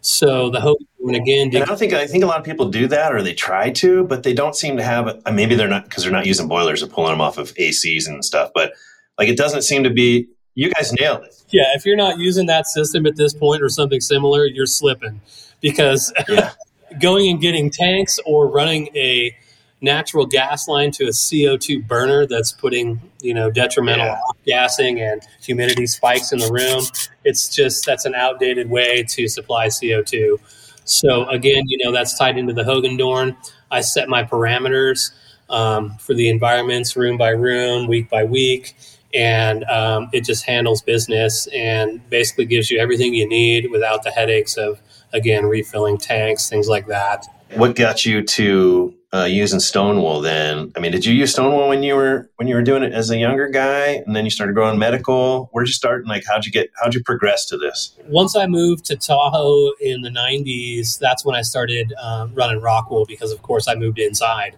So the hope, and again, and I don't think I think a lot of people do that, or they try to, but they don't seem to have. Maybe they're not because they're not using boilers or pulling them off of ACs and stuff. But like, it doesn't seem to be. You guys nailed it. Yeah, if you're not using that system at this point or something similar, you're slipping because yeah. going and getting tanks or running a natural gas line to a CO2 burner that's putting, you know, detrimental yeah. gassing and humidity spikes in the room. It's just that's an outdated way to supply CO2. So again, you know, that's tied into the Hoogendoorn. I set my parameters um, for the environments room by room, week by week, and um, it just handles business and basically gives you everything you need without the headaches of again refilling tanks, things like that. What got you to uh, using Stonewool then? I mean, did you use Stonewool when you were when you were doing it as a younger guy, and then you started growing medical? Where'd you start, and like how'd you get how'd you progress to this? Once I moved to Tahoe in the '90s, that's when I started uh, running Rockwool because, of course, I moved inside.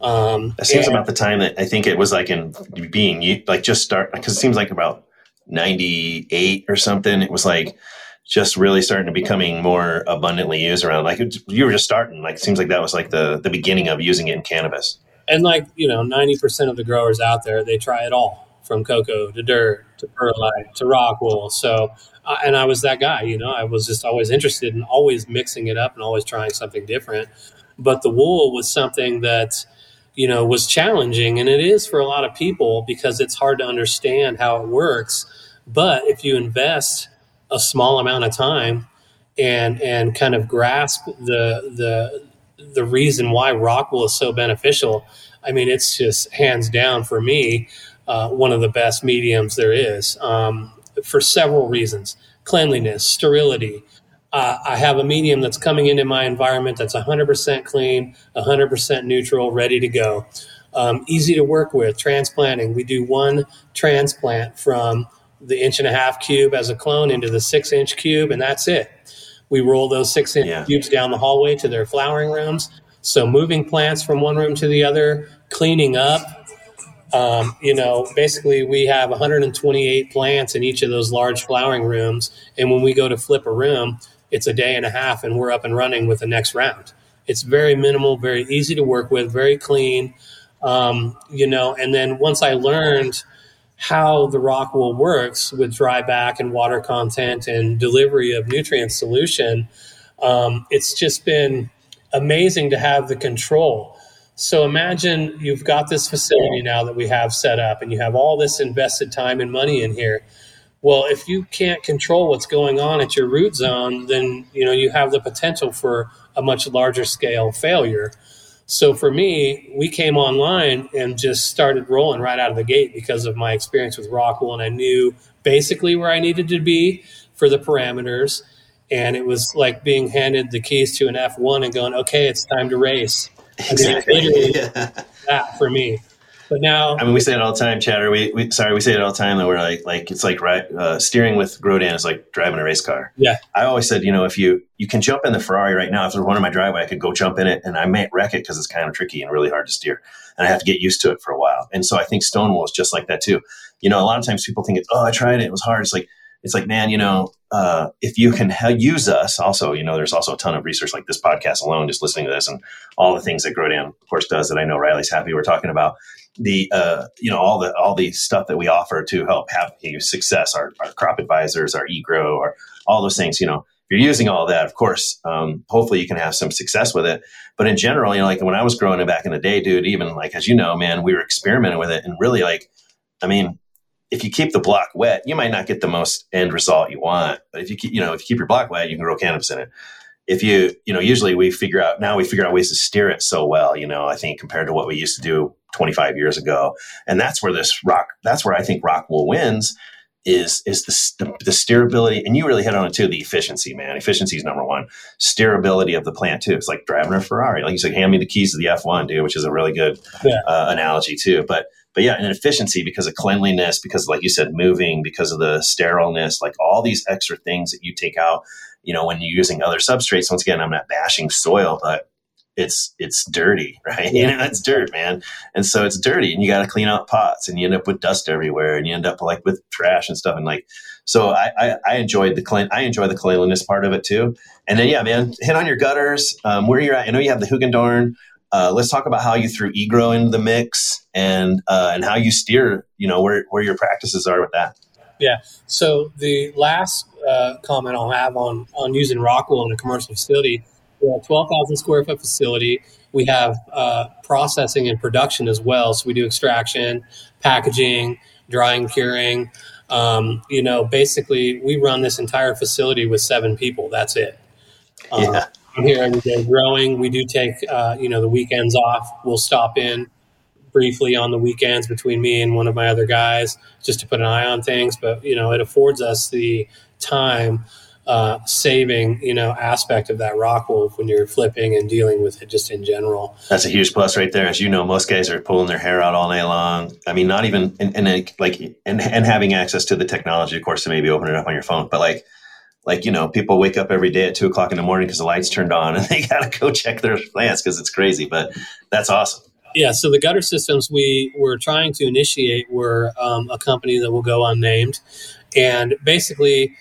Um, it seems and, about the time that I think it was like in being like just start because it seems like about '98 or something. It was like just really starting to becoming more abundantly used around. Like you were just starting. Like it seems like that was like the the beginning of using it in cannabis. And like you know, ninety percent of the growers out there, they try it all from coco to dirt to perlite to rock wool. So, uh, and I was that guy. You know, I was just always interested in always mixing it up and always trying something different. But the wool was something that you know was challenging, and it is for a lot of people because it's hard to understand how it works. But if you invest a small amount of time and and kind of grasp the the the reason why Rockwool is so beneficial. I mean, it's just hands down for me uh, one of the best mediums there is um, for several reasons: cleanliness, sterility. Uh, I have a medium that's coming into my environment that's 100% clean, 100% neutral, ready to go. Um, easy to work with. Transplanting. We do one transplant from the inch and a half cube as a clone into the six inch cube, and that's it. We roll those six inch yeah. cubes down the hallway to their flowering rooms. So moving plants from one room to the other, cleaning up. Um, you know, basically, we have 128 plants in each of those large flowering rooms, and when we go to flip a room, it's a day and a half, and we're up and running with the next round. It's very minimal, very easy to work with, very clean. Um, you know, and then once I learned how the rock wool works with dry back and water content and delivery of nutrient solution, um, it's just been amazing to have the control. So imagine you've got this facility now that we have set up and you have all this invested time and money in here. Well, if you can't control what's going on at your root zone, then you know you have the potential for a much larger scale failure. So for me, we came online and just started rolling right out of the gate because of my experience with Rockwool, and I knew basically where I needed to be for the parameters. And it was like being handed the keys to an F1 and going, okay, it's time to race. Exactly. yeah. that for me. But now, I mean, we say it all the time, Cheddar. We, we sorry, we say it all the time that we're like, like it's like right, uh, steering with Grodan is like driving a race car. Yeah, I always said, you know, if you you can jump in the Ferrari right now, if there's one in my driveway, I could go jump in it, and I might wreck it because it's kind of tricky and really hard to steer, and I have to get used to it for a while. And so I think Stonewool is just like that too. You know, a lot of times people think it's, oh, I tried it, it was hard. It's like it's like, man, you know, uh, if you can ha- use us, also, you know, there's also a ton of research like this podcast alone, just listening to this and all the things that Grodan, of course, does that I know Riley's happy we're talking about the uh, you know all the all the stuff that we offer to help have you success our, our crop advisors our eGrow or all those things you know. If you're using all that of course um, hopefully you can have some success with it. But in general you know like when i was growing it back in the day dude even like as you know man we were experimenting with it and really like i mean if you keep the block wet you might not get the most end result you want. But if you keep you know if you keep your block wet you can grow cannabis in it. If you you know usually we figure out now we figure out ways to steer it so well you know i think compared to what we used to do 25 years ago and that's where this rock that's where i think Rockwool wins is is the, the, the steerability, and you really hit on it too. The efficiency, man. Efficiency is number one. Steerability of the plant too. It's like driving a Ferrari. Like you said, hand me the keys to the F one, dude, which is a really good yeah. uh, analogy too. But but yeah, and efficiency because of cleanliness, because like you said, moving, because of the sterileness, like all these extra things that you take out. You know, when you're using other substrates. Once again, I'm not bashing soil, but it's it's dirty, right? Yeah. You know, it's dirt, man. And so it's dirty, and you got to clean out pots, and you end up with dust everywhere, and you end up like with trash and stuff. And like, so I I, I enjoyed the clean, I enjoy the cleanliness part of it too. And then yeah, man, hit on your gutters. Um, where you're at, I know you have the Hoogendoorn. Uh, let's talk about how you threw eGrow into the mix and uh, and how you steer. You know where where your practices are with that. Yeah. So the last uh, comment I'll have on on using Rockwool in a commercial facility a 12,000 square foot facility. We have uh, processing and production as well. So we do extraction, packaging, drying, curing. Um, you know, basically, we run this entire facility with seven people. That's it. Um, yeah. I'm here every day growing. We do take, uh, you know, the weekends off. We'll stop in briefly on the weekends between me and one of my other guys just to put an eye on things. But, you know, it affords us the time uh, saving, you know, aspect of that rock wool when you're flipping and dealing with it just in general. That's a huge plus right there. As you know, most guys are pulling their hair out all day long. I mean, not even and, and like and and having access to the technology, of course, to maybe open it up on your phone, but like like you know people wake up every day at two o'clock in the morning because the lights turned on and they gotta go check their plants because it's crazy but that's awesome yeah so the gutter systems we were trying to initiate were um, a company that will go unnamed and basically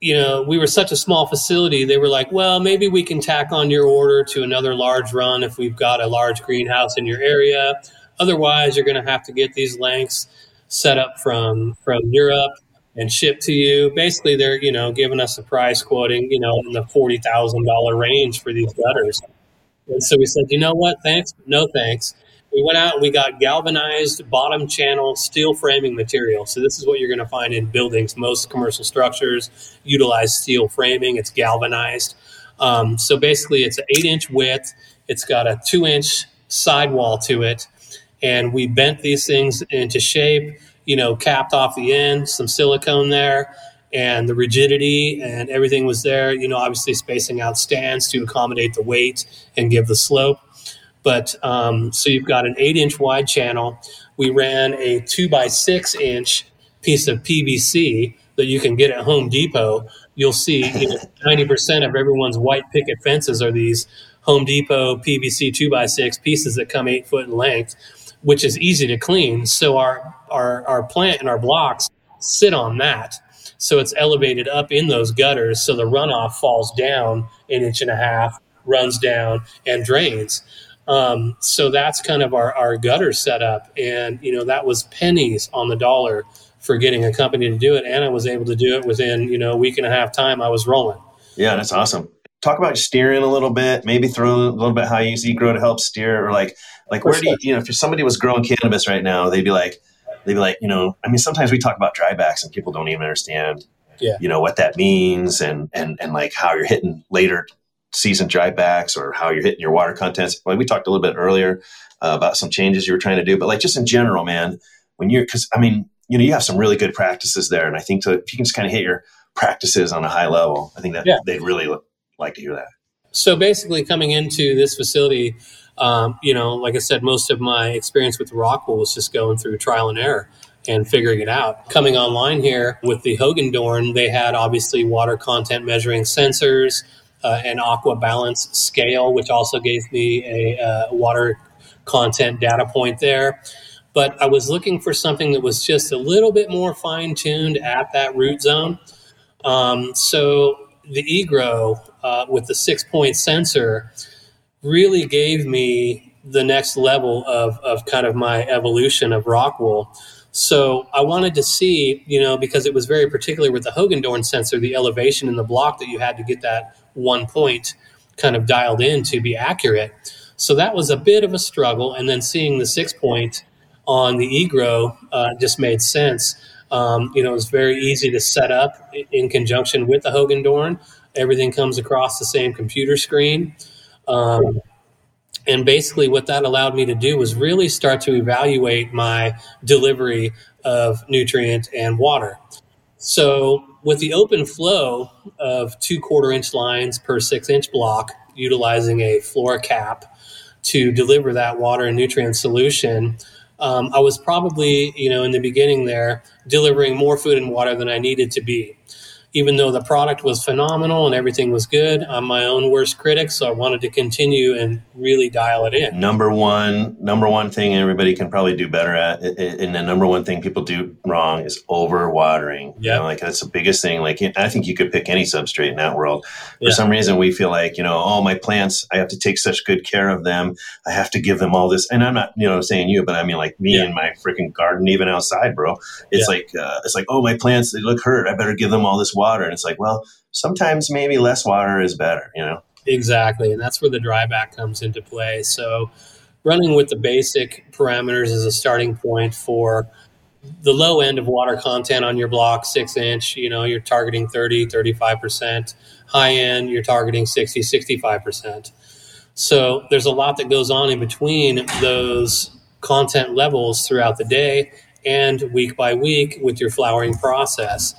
you know, we were such a small facility, they were like, well, maybe we can tack on your order to another large run if we've got a large greenhouse in your area. Otherwise, you're going to have to get these lengths set up from from Europe and shipped to you. Basically, they're you know giving us a price quoting you know in the forty thousand dollar range for these gutters. And so we said, you know what? Thanks, no thanks we went out and we got galvanized bottom channel steel framing material. So this is what you're going to find in buildings. Most commercial structures utilize steel framing. It's galvanized. Um, so basically, it's an eight inch width. It's got a two inch sidewall to it, and we bent these things into shape. You know, capped off the end, some silicone there, and the rigidity and everything was there. You know, obviously spacing out stands to accommodate the weight and give the slope. But um, so you've got an eight inch wide channel. We ran a two by six inch piece of PVC that you can get at Home Depot. You'll see you know, 90% of everyone's white picket fences are these Home Depot PVC two by six pieces that come eight foot in length, which is easy to clean. So our, our, our plant and our blocks sit on that. So it's elevated up in those gutters. So the runoff falls down an inch and a half, runs down, and drains. Um, so that's kind of our, our gutter setup. And, you know, that was pennies on the dollar for getting a company to do it. And I was able to do it within, you know, a week and a half time I was rolling. Yeah, that's awesome. Talk about steering a little bit, maybe throw a little bit how you use eGrow to help steer or like, like where do you, you know, if somebody was growing cannabis right now, they'd be like, they'd be like, you know, I mean, sometimes we talk about drybacks and people don't even understand, yeah. you know, what that means and, and, and like how you're hitting later season dry backs or how you're hitting your water contents. Like we talked a little bit earlier uh, about some changes you were trying to do, but like just in general, man, when you're, cause I mean, you know, you have some really good practices there. And I think to, if you can just kind of hit your practices on a high level, I think that yeah. they'd really like to hear that. So basically coming into this facility, um, you know, like I said, most of my experience with Rockwool was just going through trial and error and figuring it out. Coming online here with the Hoogendoorn, they had obviously water content measuring sensors, uh, an aqua balance scale, which also gave me a uh, water content data point there. But I was looking for something that was just a little bit more fine tuned at that root zone. Um, so the eGrow uh, with the six point sensor really gave me the next level of, of kind of my evolution of rock wool. So I wanted to see, you know, because it was very particular with the Hogendorn sensor, the elevation in the block that you had to get that one point kind of dialed in to be accurate. So that was a bit of a struggle. And then seeing the six point on the eGrow uh, just made sense. Um, you know, it was very easy to set up in conjunction with the Hoogendoorn. Everything comes across the same computer screen. Um, and basically, what that allowed me to do was really start to evaluate my delivery of nutrient and water. So, with the open flow of two quarter inch lines per six inch block, utilizing a floor FloraCap to deliver that water and nutrient solution, um, I was probably, you know, in the beginning there, delivering more food and water than I needed to be even though the product was phenomenal and everything was good, I'm my own worst critic, so I wanted to continue and really dial it in. Number one, number one thing everybody can probably do better at, and the number one thing people do wrong is overwatering. Yeah, you know, like that's the biggest thing. Like I think you could pick any substrate in that world. For yeah. some reason, we feel like you know, oh, my plants, I have to take such good care of them. I have to give them all this, and I'm not, you know, saying you, but I mean like me yeah. in my freaking garden, even outside, bro. It's yeah. like uh, it's like, oh, my plants, they look hurt. I better give them all this water. And it's like, well, sometimes maybe less water is better, you know? Exactly. And that's where the dry back comes into play. So running with the basic parameters as a starting point for the low end of water content on your block, six inch, you know, you're targeting 30, 35%. High end, you're targeting 60, 65%. So there's a lot that goes on in between those content levels throughout the day and week by week with your flowering process.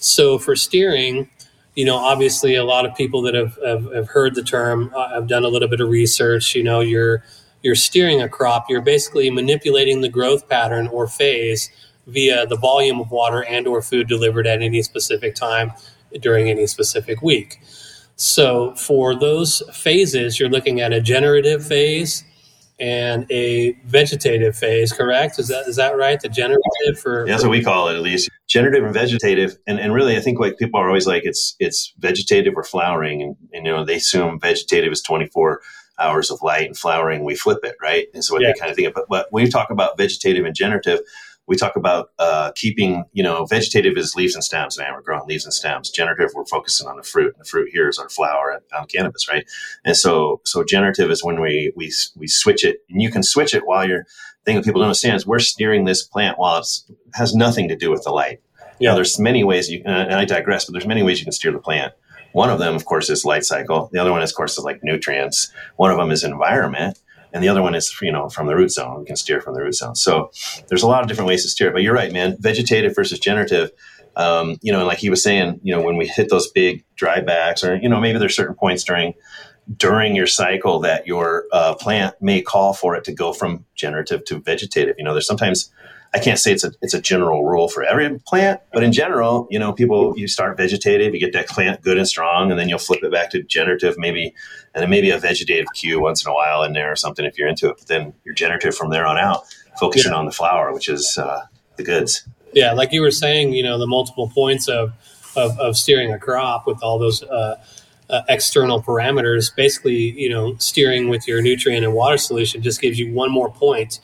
So for steering, you know, obviously a lot of people that have, have, have heard the term, uh, have done a little bit of research, you know, you're, you're steering a crop, you're basically manipulating the growth pattern or phase via the volume of water and or food delivered at any specific time during any specific week. So for those phases, you're looking at a generative phase and a vegetative phase, correct? Is that is that right? The generative for yeah, that's what we call it at least. Generative and vegetative. And and really I think like people are always like it's it's vegetative or flowering and, and you know, they assume vegetative is twenty four hours of light and flowering, we flip it, right? And so what yeah. they kind of think of. But, but when you talk about vegetative and generative, we talk about uh, keeping, you know, vegetative is leaves and stems, man. We're growing leaves and stems. Generative, we're focusing on the fruit. And the fruit here is our flower on cannabis, right? And so, so generative is when we we we switch it, and you can switch it while you're. Thing that people don't understand is we're steering this plant while it has nothing to do with the light. Yeah, there's many ways you. And I digress, but there's many ways you can steer the plant. One of them, of course, is light cycle. The other one, is, of course, is like nutrients. One of them is environment and the other one is you know from the root zone. We can steer from the root zone. So there's a lot of different ways to steer it. But you're right, man. Vegetative versus generative. Um, you know, and like he was saying, you know, when we hit those big dry backs, or you know, maybe there's certain points during during your cycle that your uh, plant may call for it to go from generative to vegetative. You know, there's sometimes I can't say it's a it's a general rule for every plant, but in general, you know, people you start vegetative, you get that plant good and strong, and then you'll flip it back to generative, maybe, and then maybe a vegetative cue once in a while in there or something if you're into it. But then you're generative from there on out, focusing yeah. on the flower, which is uh, the goods. Yeah, like you were saying, you know, the multiple points of of, of steering a crop with all those. Uh, uh, external parameters, basically, you know, steering with your nutrient and water solution just gives you one more point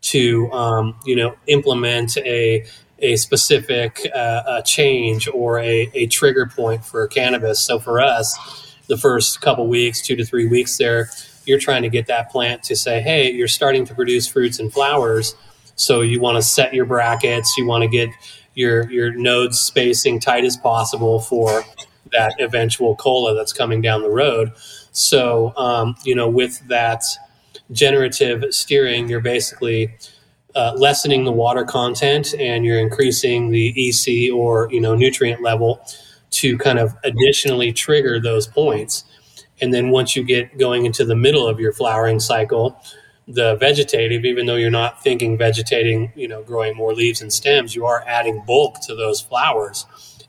to um, you know implement a a specific uh, a change or a, a trigger point for cannabis. So for us, the first couple weeks, two to three weeks there, you're trying to get that plant to say, hey, you're starting to produce fruits and flowers. So you want to set your brackets, you want to get your your nodes spacing tight as possible for that eventual cola that's coming down the road. So um, you know, with that generative steering, you're basically uh, lessening the water content and you're increasing the EC or you know nutrient level to kind of additionally trigger those points. And then once you get going into the middle of your flowering cycle, the vegetative, even though you're not thinking vegetating, you know, growing more leaves and stems, you are adding bulk to those flowers,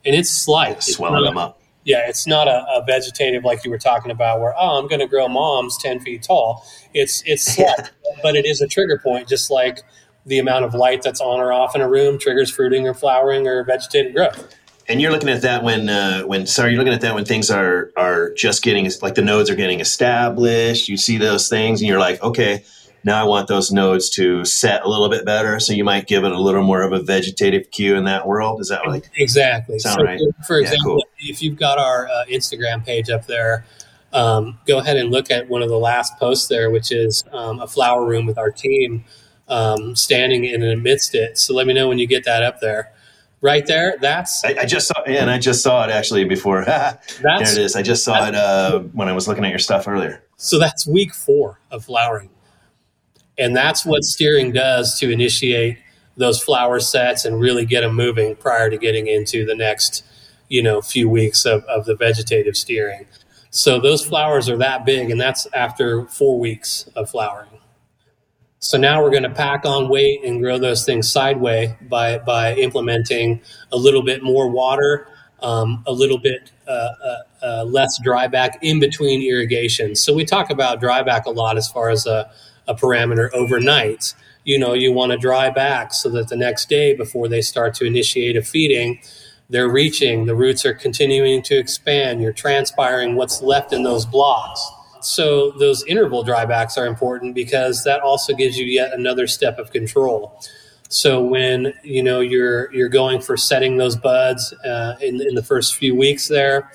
and it's slight. Swelling them up yeah, it's not a, a, vegetative like you were talking about, where oh, I'm going to grow moms ten feet tall. It's it's but it is a trigger point, just like the amount of light that's on or off in a room triggers fruiting or flowering or vegetative growth. And you're looking at that when uh, when sorry, you're looking at that when things are are just getting like the nodes are getting established. You see those things, and you're like, okay, now I want those nodes to set a little bit better. So you might give it a little more of a vegetative cue in that world. Is that like exactly? Sound so right? For example, yeah, cool. if you've got our uh, Instagram page up there, um, go ahead and look at one of the last posts there, which is um, a flower room with our team um, standing in and amidst it. So let me know when you get that up there. Right there, that's. I, I just saw, yeah, and I just saw it actually before. there it is. I just saw it uh, when I was looking at your stuff earlier. So that's week four of flowering. And that's what steering does to initiate those flower sets and really get them moving prior to getting into the next, you know, few weeks of, of the vegetative steering. So those flowers are that big, and that's after four weeks of flowering. So now we're going to pack on weight and grow those things sideways by by implementing a little bit more water, um, a little bit uh, uh, uh, less dryback in between irrigation. So we talk about dryback a lot as far as a, a parameter overnight. You know, you want to dry back so that the next day before they start to initiate a feeding, they're reaching, the roots are continuing to expand, you're transpiring what's left in those blocks so those interval drybacks are important because that also gives you yet another step of control. So when you know you're you're going for setting those buds uh, in in the first few weeks there,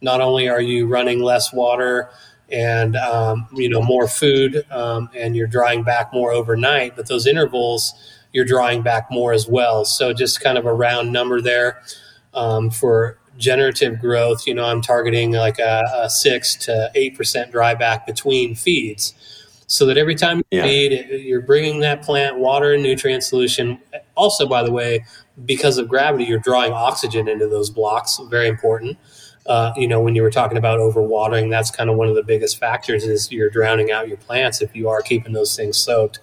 not only are you running less water and um, you know more food um, and you're drawing back more overnight, but those intervals you're drawing back more as well. So just kind of a round number there um, for generative growth, you know, I'm targeting like a, a six to eight percent dryback between feeds, so that every time you yeah. feed, you're bringing that plant water and nutrient solution. Also, by the way, because of gravity, you're drawing oxygen into those blocks. Very important. Uh, you know, when you were talking about overwatering, that's kind of one of the biggest factors is you're drowning out your plants if you are keeping those things soaked.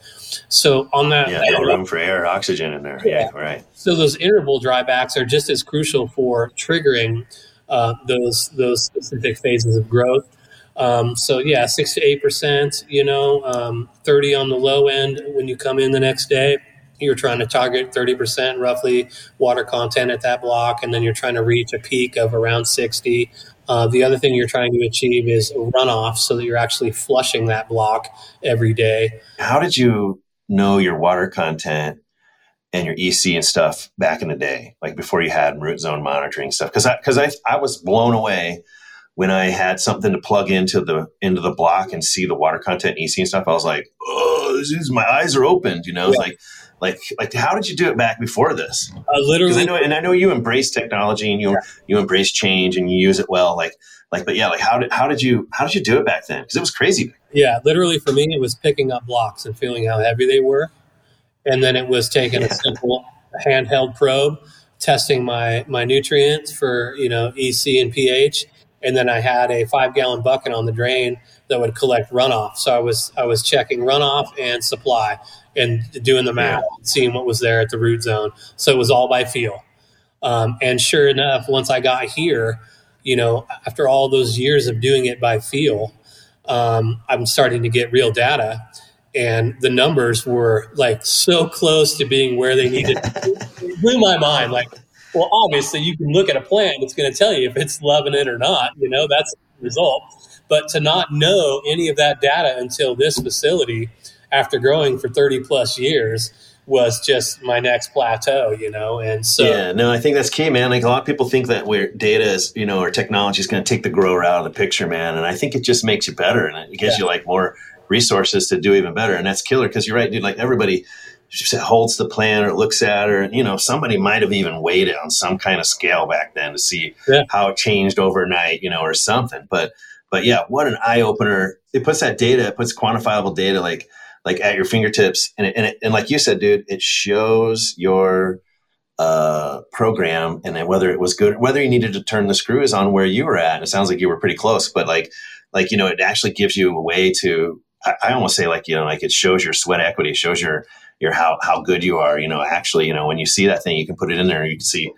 So on that, yeah, no room for air, oxygen in there. Yeah, right. So those interval drybacks are just as crucial for triggering uh, those those specific phases of growth. Um, so yeah, six to eight percent. You know, um, thirty on the low end when you come in the next day you're trying to target 30% roughly water content at that block, and then you're trying to reach a peak of around 60. Uh, the other thing you're trying to achieve is runoff so that you're actually flushing that block every day. How did you know your water content and your EC and stuff back in the day, like before you had root zone monitoring stuff? Because I, cause I, I was blown away when I had something to plug into the into the block and see the water content and EC and stuff. I was like, oh, this is, my eyes are opened. You know, it's like like, like how did you do it back before this? Uh, literally, I know, and I know you embrace technology and you yeah. you embrace change and you use it well. Like, like, but yeah, like how did how did you how did you do it back then? Because it was crazy. Yeah, literally for me, it was picking up blocks and feeling how heavy they were, and then it was taking yeah. a simple handheld probe, testing my my nutrients for you know EC and pH, and then I had a five gallon bucket on the drain that would collect runoff. So I was I was checking runoff and supply and doing the math, yeah. seeing what was there at the root zone. So it was all by feel. Um, and sure enough, once I got here, you know, after all those years of doing it by feel, um, I'm starting to get real data. And the numbers were like so close to being where they needed. it blew my mind. Like, well, obviously, you can look at a plant; it's going to tell you if it's loving it or not. You know, that's the result. But to not know any of that data until this facility, after growing for 30 plus years, was just my next plateau, you know? And so. Yeah, no, I think that's key, man. Like a lot of people think that where data is, you know, or technology is going to take the grower out of the picture, man. And I think it just makes you better and it gives yeah. you like more resources to do even better. And that's killer because you're right, dude. Like everybody just holds the plant or looks at her. and You know, somebody might have even weighed it on some kind of scale back then to see yeah. how it changed overnight, you know, or something. But, but yeah, what an eye opener. It puts that data, it puts quantifiable data like, like at your fingertips. And, it, and, it, and like you said, dude, it shows your, uh, program and whether it was good, whether you needed to turn the screws on where you were at. And it sounds like you were pretty close, but like, like, you know, it actually gives you a way to, I, I almost say like, you know, like it shows your sweat equity, shows your, your, how, how good you are, you know, actually, you know, when you see that thing, you can put it in there and you can see,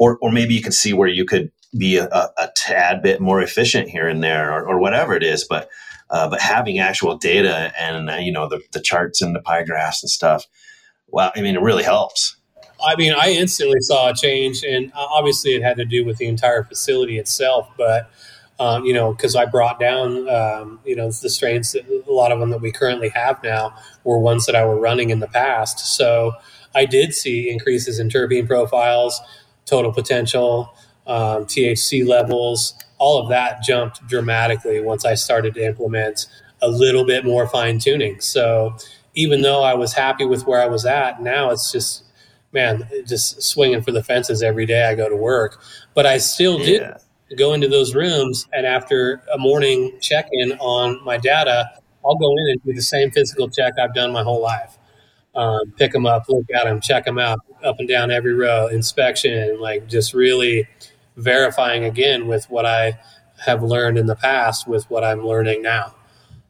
or, or maybe you can see where you could be a, a, tad bit more efficient here and there or, or whatever it is. But, uh, but having actual data and uh, you know the, the charts and the pie graphs and stuff, well, I mean, it really helps. I mean, I instantly saw a change, and uh, obviously it had to do with the entire facility itself. But um, you know, because I brought down, um, you know, the strains, that, a lot of them that we currently have now were ones that I were running in the past. So I did see increases in terpene profiles, total potential, um, THC levels, all of that jumped dramatically once I started to implement a little bit more fine tuning. So even though I was happy with where I was at, now it's just, man, just swinging for the fences every day I go to work. But I still did yeah. go into those rooms, and after a morning check in on my data, I'll go in and do the same physical check I've done my whole life. um, pick them up, look at them, check them out, up and down every row, inspection, like just really verifying again with what I have learned in the past with what I'm learning now.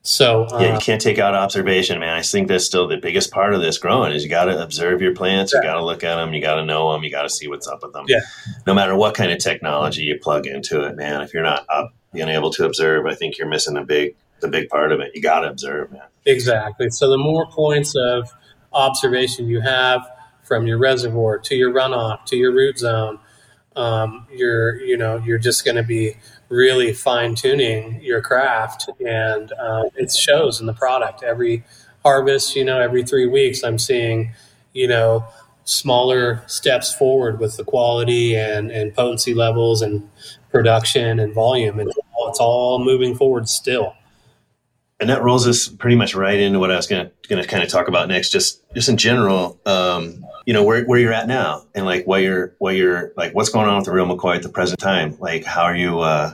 So uh, yeah, you can't take out observation, man. I think that's still the biggest part of this growing is you got to observe your plants, yeah. you got to look at them, you got to know them, you got to see what's up with them. Yeah. No matter what kind of technology you plug into it, man. If you're not up being able to observe, I think you're missing the big the big part of it. You got to observe, man. Exactly. So the more points of observation you have from your reservoir to your runoff to your root zone, um, you're you know you're just going to be really fine tuning your craft, and uh, it shows in the product. Every harvest, you know, every three weeks, I'm seeing, you know, smaller steps forward with the quality and, and potency levels and production and volume. It's all, it's all moving forward still. And that rolls us pretty much right into what I was going to going to kind of talk about next. Just just in general, um, you know where, where you're at now and like what you're what you're like what's going on with the real McCoy at the present time? Like how are you uh,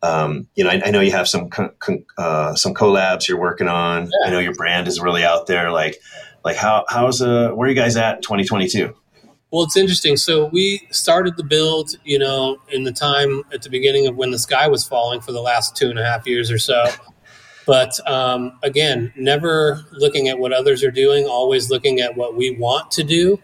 um, you know I, I, know you have some co- co- uh, some collabs you're working on. Yeah. I know your brand is really out there. Like like how how's uh where are you guys at in 2022 well it's interesting. So we started the build you know in the time at the beginning of when the sky was falling for the last two and a half years or so. But um, again never looking at what others are doing always looking at what we want to do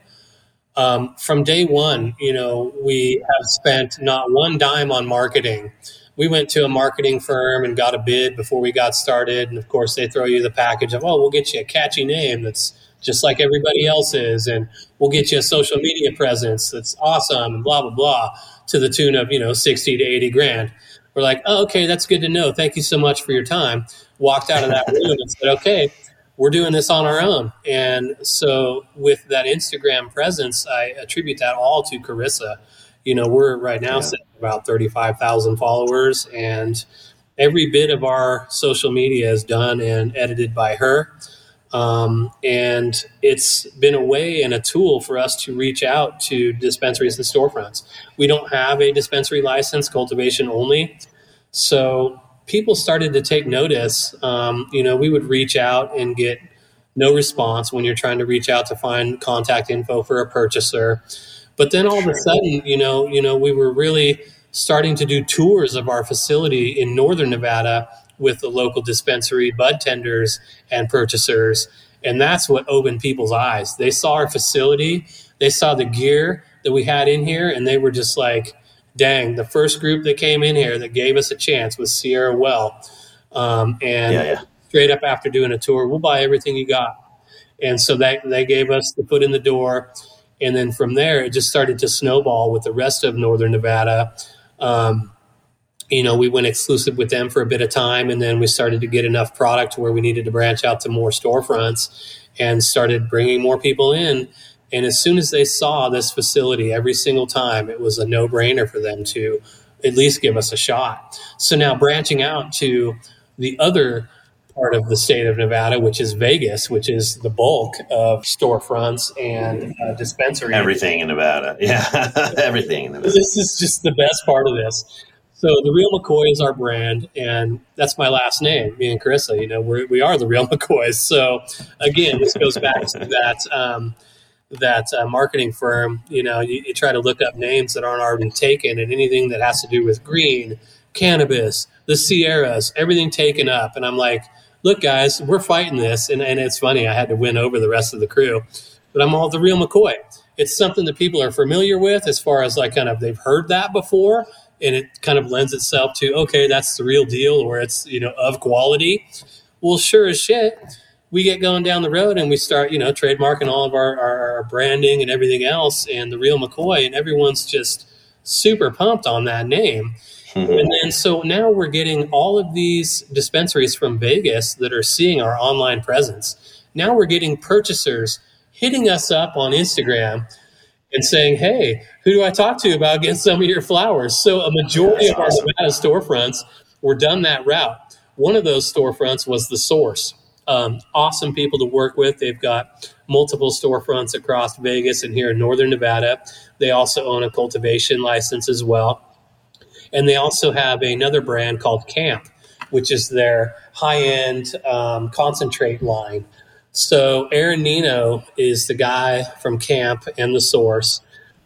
um, from day one, you know, we have spent not one dime on marketing. We went to a marketing firm and got a bid before we got started. And of course, they throw you the package of, oh, we'll get you a catchy name that's just like everybody else's. And we'll get you a social media presence that's awesome and blah, blah, blah, to the tune of, you know, 60 to 80 grand. We're like, oh, okay, that's good to know. Thank you so much for your time. Walked out of that room and said, okay, we're doing this on our own. And so with that Instagram presence, I attribute that all to Carissa. You know, we're right now yeah. about 35,000 followers and every bit of our social media is done and edited by her. Um, and it's been a way and a tool for us to reach out to dispensaries and storefronts. We don't have a dispensary license, cultivation only. So people started to take notice. Um, you know, we would reach out and get no response when you're trying to reach out to find contact info for a purchaser. But then all of a sudden, you know, you know, we were really starting to do tours of our facility in northern Nevada with the local dispensary bud tenders and purchasers. And that's what opened people's eyes. They saw our facility, they saw the gear that we had in here, and they were just like, dang, the first group that came in here that gave us a chance was SierraWell. Um, and yeah, yeah. straight up after doing a tour, we'll buy everything you got. And so that they gave us the foot in the door. And then from there, it just started to snowball with the rest of Northern Nevada. Um, you know, we went exclusive with them for a bit of time, and then we started to get enough product where we needed to branch out to more storefronts and started bringing more people in. And as soon as they saw this facility every single time, it was a no brainer for them to at least give us a shot. So now branching out to the other part of the state of Nevada, which is Vegas, which is the bulk of storefronts and uh, dispensaries. Everything in Nevada. Yeah, everything in Nevada. This is just the best part of this. So the Real McCoy is our brand, and that's my last name. Me and Carissa, you know, we're, we are the Real McCoys. So again, this goes back to that um, that uh, marketing firm, you know, you, you, try to look up names that aren't already taken and anything that has to do with green, cannabis, the Sierras, everything taken up. And I'm like, look, guys, we're fighting this. And, and it's funny, I had to win over the rest of the crew, but I'm all the real McCoy. It's something that people are familiar with as far as like kind of they've heard that before. And it kind of lends itself to, okay, that's the real deal or it's, you know, of quality. Well, sure as shit we get going down the road and we start, you know, trademarking all of our, our, our branding and everything else and the real McCoy, and everyone's just super pumped on that name. Mm-hmm. And then so now we're getting all of these dispensaries from Vegas that are seeing our online presence. Now we're getting purchasers hitting us up on Instagram and saying, "Hey, who do I talk to about getting some of your flowers?" So a majority That's of awesome. our Nevada storefronts were done that route. One of those storefronts was the Source. Um, awesome people to work with. They've got multiple storefronts across Vegas and here in Northern Nevada. They also own a cultivation license as well. And they also have another brand called Camp, which is their high end um, concentrate line. So Aaron Nino is the guy from camp and the source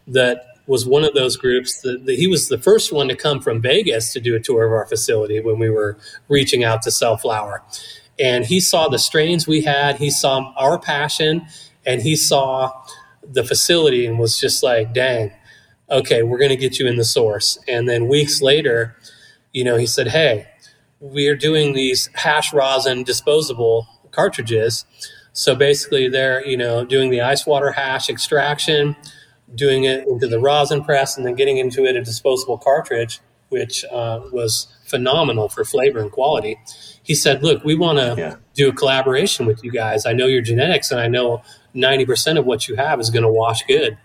that was one of those groups that, that, he was the first one to come from Vegas to do a tour of our facility when we were reaching out to sell flower. And he saw the strains we had, he saw our passion, and he saw the facility and was just like, dang, okay, we're going to get you in the source. And then weeks later, you know, he said, hey, we are doing these hash rosin disposable cartridges. So basically, they're, you know, doing the ice water hash extraction, doing it into the rosin press, and then getting into it a disposable cartridge, which uh, was phenomenal for flavor and quality. He said, look, we want to yeah. do a collaboration with you guys. I know your genetics, and I know 90% of what you have is going to wash good.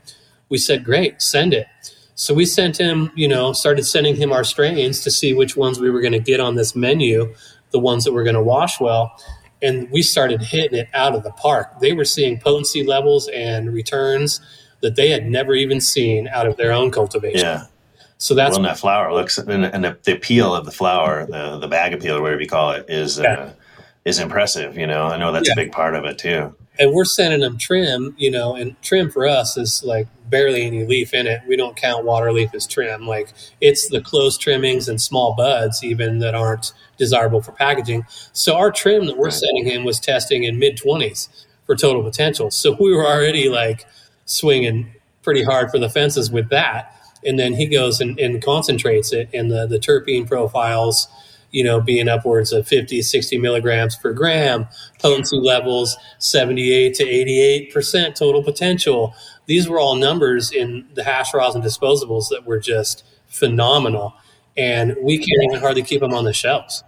We said, great, send it. So we sent him, you know, started sending him our strains to see which ones we were going to get on this menu, the ones that were going to wash well. And we started hitting it out of the park. They were seeing potency levels and returns that they had never even seen out of their own cultivation. Yeah. So that's when that flower looks, and, and the, the, peel of the flower, the the bag appeal or whatever you call it, is yeah. uh, is impressive. You know, I know that's yeah. a big part of it too and we're sending them trim, you know, and trim for us is like barely any leaf in it. We don't count water leaf as trim. Like it's the close trimmings and small buds even that aren't desirable for packaging. So our trim that we're sending him was testing in mid 20s for total potential. So we were already like swinging pretty hard for the fences with that. And then he goes and, and concentrates it and the, the terpene profiles – you know, being upwards of 50, 60 milligrams per gram, potency levels 78 to 88% total potential. These were all numbers in the hash rosin disposables that were just phenomenal. And we can't even hardly keep them on the shelves.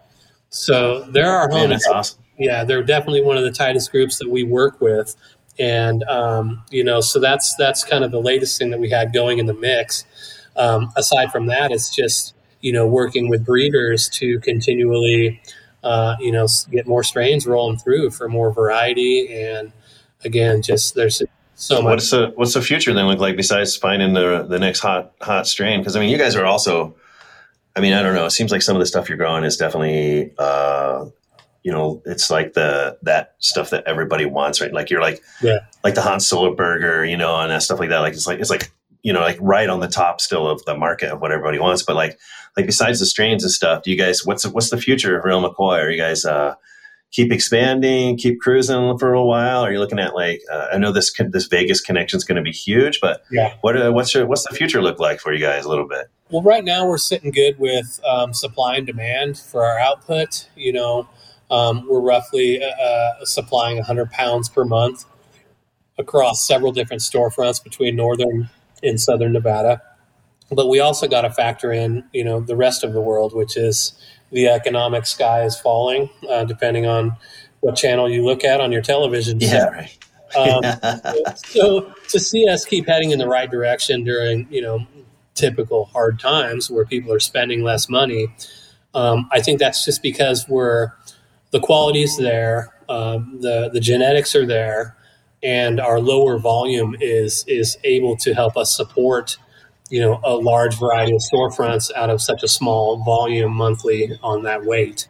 So there are home. that's awesome. Yeah, they're definitely one of the tightest groups that we work with. And, um, you know, so that's, that's kind of the latest thing that we had going in the mix. Um, aside from that, it's just, you know, working with breeders to continually, uh, you know, get more strains rolling through for more variety. And again, just there's so much. What's the what's the future then look like besides finding the the next hot hot strain? Because I mean, you guys are also, I mean, I don't know. It seems like some of the stuff you're growing is definitely. Uh, you know, it's like the that stuff that everybody wants, right? Like you're like, yeah, like the Hans Solo burger, you know, and stuff like that. Like it's like it's like you know, like right on the top still of the market of what everybody wants. But like like besides the strains and stuff, do you guys what's what's the future of Real McCoy? Are you guys uh, keep expanding, keep cruising for a while? Are you looking at like uh, I know this this Vegas connection is going to be huge, but yeah, what uh, what's your what's the future look like for you guys a little bit? Well, right now we're sitting good with um, supply and demand for our output. You know, um, we're roughly uh, uh supplying 100 pounds per month across several different storefronts between northern and southern Nevada but we also got to factor in, you know, the rest of the world, which is the economic sky is falling, uh, depending on what channel you look at on your television. Yeah, right. um, so to see us keep heading in the right direction during, you know, typical hard times where people are spending less money, um, I think that's just because we're the quality's there, um, the the genetics are there, and our lower volume is is able to help us support you know a large variety of storefronts out of such a small volume monthly on that weight.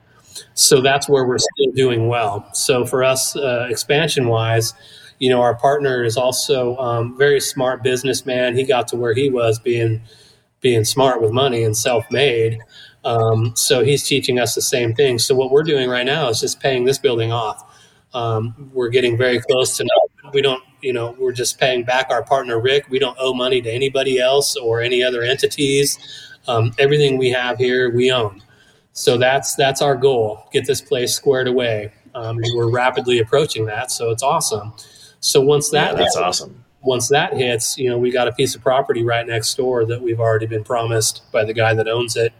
So that's where we're still doing well. So for us uh, expansion wise you know our partner is also um, very smart businessman. He got to where he was being being smart with money and self-made. Um, so he's teaching us the same thing. So what we're doing right now is just paying this building off um, we're getting very close to no we don't you know we're just paying back our partner rick. We don't owe money to anybody else or any other entities. Um, everything we have here we own. So that's that's our goal get this place squared away. Um, we're rapidly approaching that so it's awesome. So once that yeah, that's hits, awesome. once that hits you know we got a piece of property right next door that we've already been promised by the guy that owns it.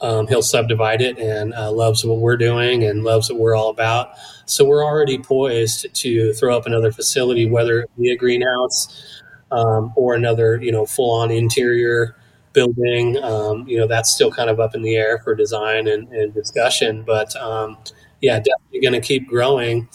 Um, he'll subdivide it and uh, loves what we're doing and loves what we're all about. So we're already poised to throw up another facility, whether it be a greenhouse um, or another, you know, full on interior building. Um, you know, that's still kind of up in the air for design and, and discussion. But um, yeah, definitely going to keep growing.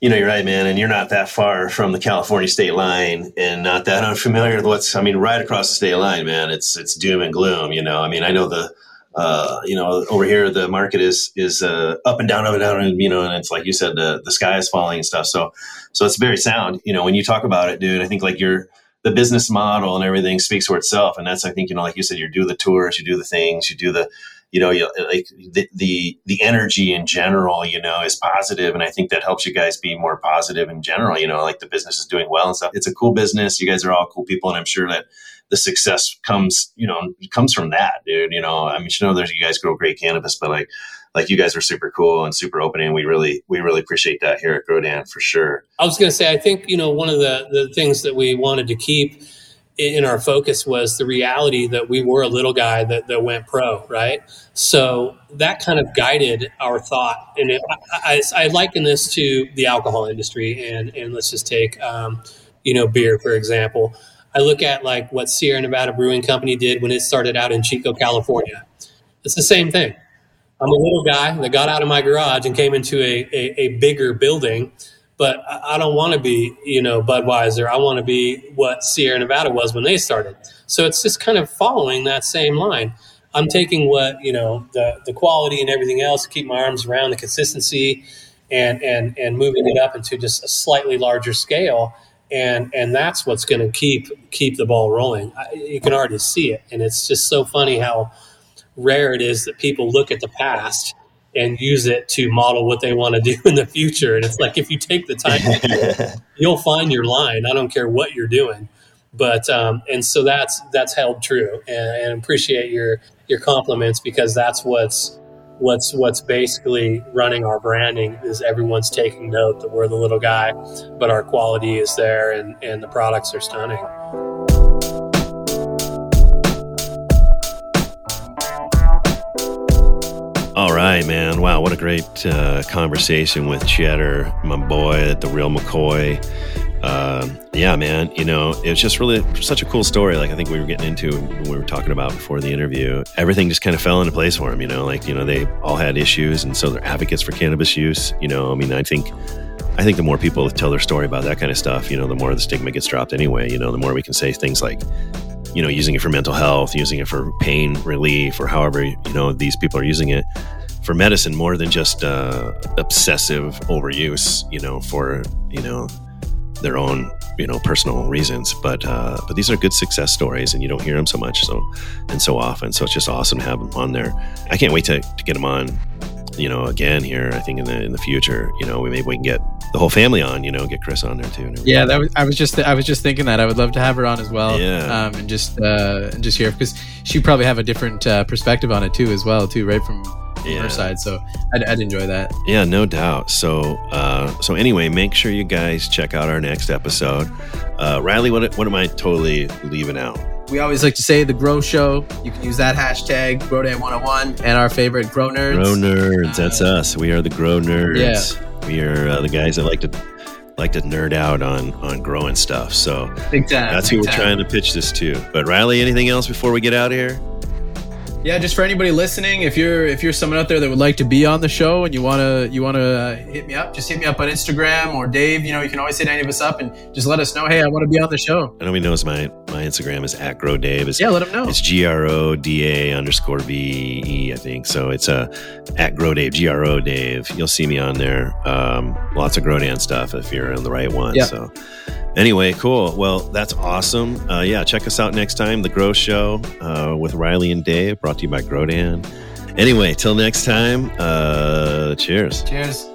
You know, you're right, man. And you're not that far from the California state line and not that unfamiliar with what's, I mean, right across the state line, man. It's, it's doom and gloom. You know, I mean, I know the, uh, you know, over here the market is is uh, up and down, up and down, and you know, and it's like you said, the the sky is falling and stuff. So, so it's very sound. You know, when you talk about it, dude, I think like your the business model and everything speaks for itself, and that's I think you know, like you said, you do the tours, you do the things, you do the you know, you, like the, the the energy in general, you know, is positive, and I think that helps you guys be more positive in general. You know, like the business is doing well and stuff. It's a cool business. You guys are all cool people, and I'm sure that the success comes, you know, comes from that, dude. You know, I mean, you know, there's you guys grow great cannabis, but like, like you guys are super cool and super open, and we really, we really appreciate that here at Grodan for sure. I was to say, I think you know, one of the the things that we wanted to keep in our focus was the reality that we were a little guy that, that went pro, right? So that kind of guided our thought. And it, I, I, I, liken this to the alcohol industry, and and let's just take, um, you know, beer for example. I look at like what Sierra Nevada Brewing Company did when it started out in Chico, California. It's the same thing. I'm a little guy that got out of my garage and came into a, a, a bigger building, but I don't want to be, you know, Budweiser. I want to be what Sierra Nevada was when they started. So it's just kind of following that same line. I'm taking what, you know, the, the quality and everything else, keep my arms around the consistency and, and, and moving it up into just a slightly larger scale and and that's what's going to keep keep the ball rolling. I, you can already see it, and it's just so funny how rare it is that people look at the past and use it to model what they want to do in the future. And it's like if you take the time, you'll find your line. I don't care what you're doing, but um, and so that's that's held true, and, and appreciate your your compliments because that's what's what's what's basically running our branding is everyone's taking note that we're the little guy, but our quality is there and, and the products are stunning. All right, man. Wow, what a great uh, conversation with Cheddar, my boy, the real McCoy uh, yeah, man, you know, it was just really such a cool story. Like I think we were getting into when we were talking about before the interview, everything just kind of fell into place for him. You know, like you know they all had issues, and so they're advocates for cannabis use. You know, I mean, I think. I think the more people tell their story about that kind of stuff, you know, the more the stigma gets dropped anyway. You know, the more we can say things like, you know, using it for mental health, using it for pain relief, or however, you know, these people are using it for medicine more than just uh, obsessive overuse, you know, for, you know, their own you know personal reasons but uh, but these are good success stories and you don't hear them so much so and so often. So it's just awesome to have them on there. I can't wait to, to get them on you know again here i think in the in the future you know we maybe we can get the whole family on you know get chris on there too yeah that was, i was just i was just thinking that. I would love to have her on as well yeah. um, and just uh and just hear because she probably have a different uh, perspective on it too as well too right from yeah. her side. So I'd, I'd, enjoy that. Yeah, no doubt. So, uh, so anyway, make sure you guys check out our next episode. Uh, Riley, what, what am I totally leaving out? We always like to say the Grow Show. You can use that hashtag Grodan101 and our favorite Grow Nerds. Grow Nerds, that's uh, us. We are the Grow Nerds. Yeah. We are uh, the guys that like to like to nerd out on on growing stuff. So exactly. that's who we're trying to pitch this to. But Riley, anything else before we get out of here? Yeah, just for anybody listening, if you're if you're someone out there that would like to be on the show and you wanna you wanna uh, hit me up, just hit me up on Instagram or Dave. You know, you can always hit any of us up and just let us know. Hey, I want to be on the show. I know he knows my my Instagram is at Grow Dave. It's, yeah, let him know. It's G R O D A underscore V E, I think. So it's uh, at Grow Dave, G R O Dave. You'll see me on there. Um, lots of Grodan stuff if you're on the right one. Yeah. So Anyway, cool. Well, that's awesome. Uh, yeah, check us out next time. The Grow Show uh, with Riley and Dave, brought to you by Grodan. Anyway, till next time, uh, cheers. Cheers.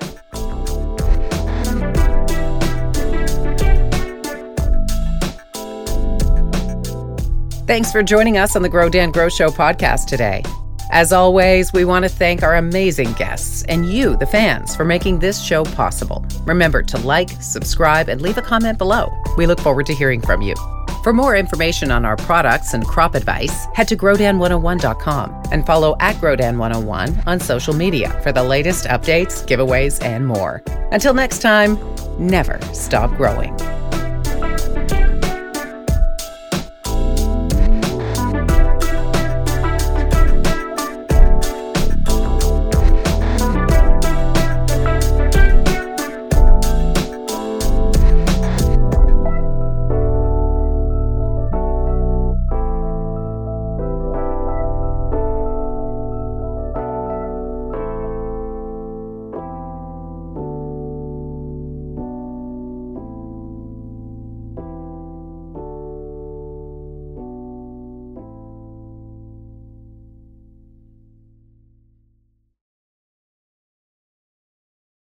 Thanks for joining us on the Grodan Grow Show podcast today. As always, we want to thank our amazing guests and you, the fans, for making this show possible. Remember to like, subscribe, and leave a comment below. We look forward to hearing from you. For more information on our products and crop advice, head to grodan101.com and follow at growdan101 on social media for the latest updates, giveaways, and more. Until next time, never stop growing.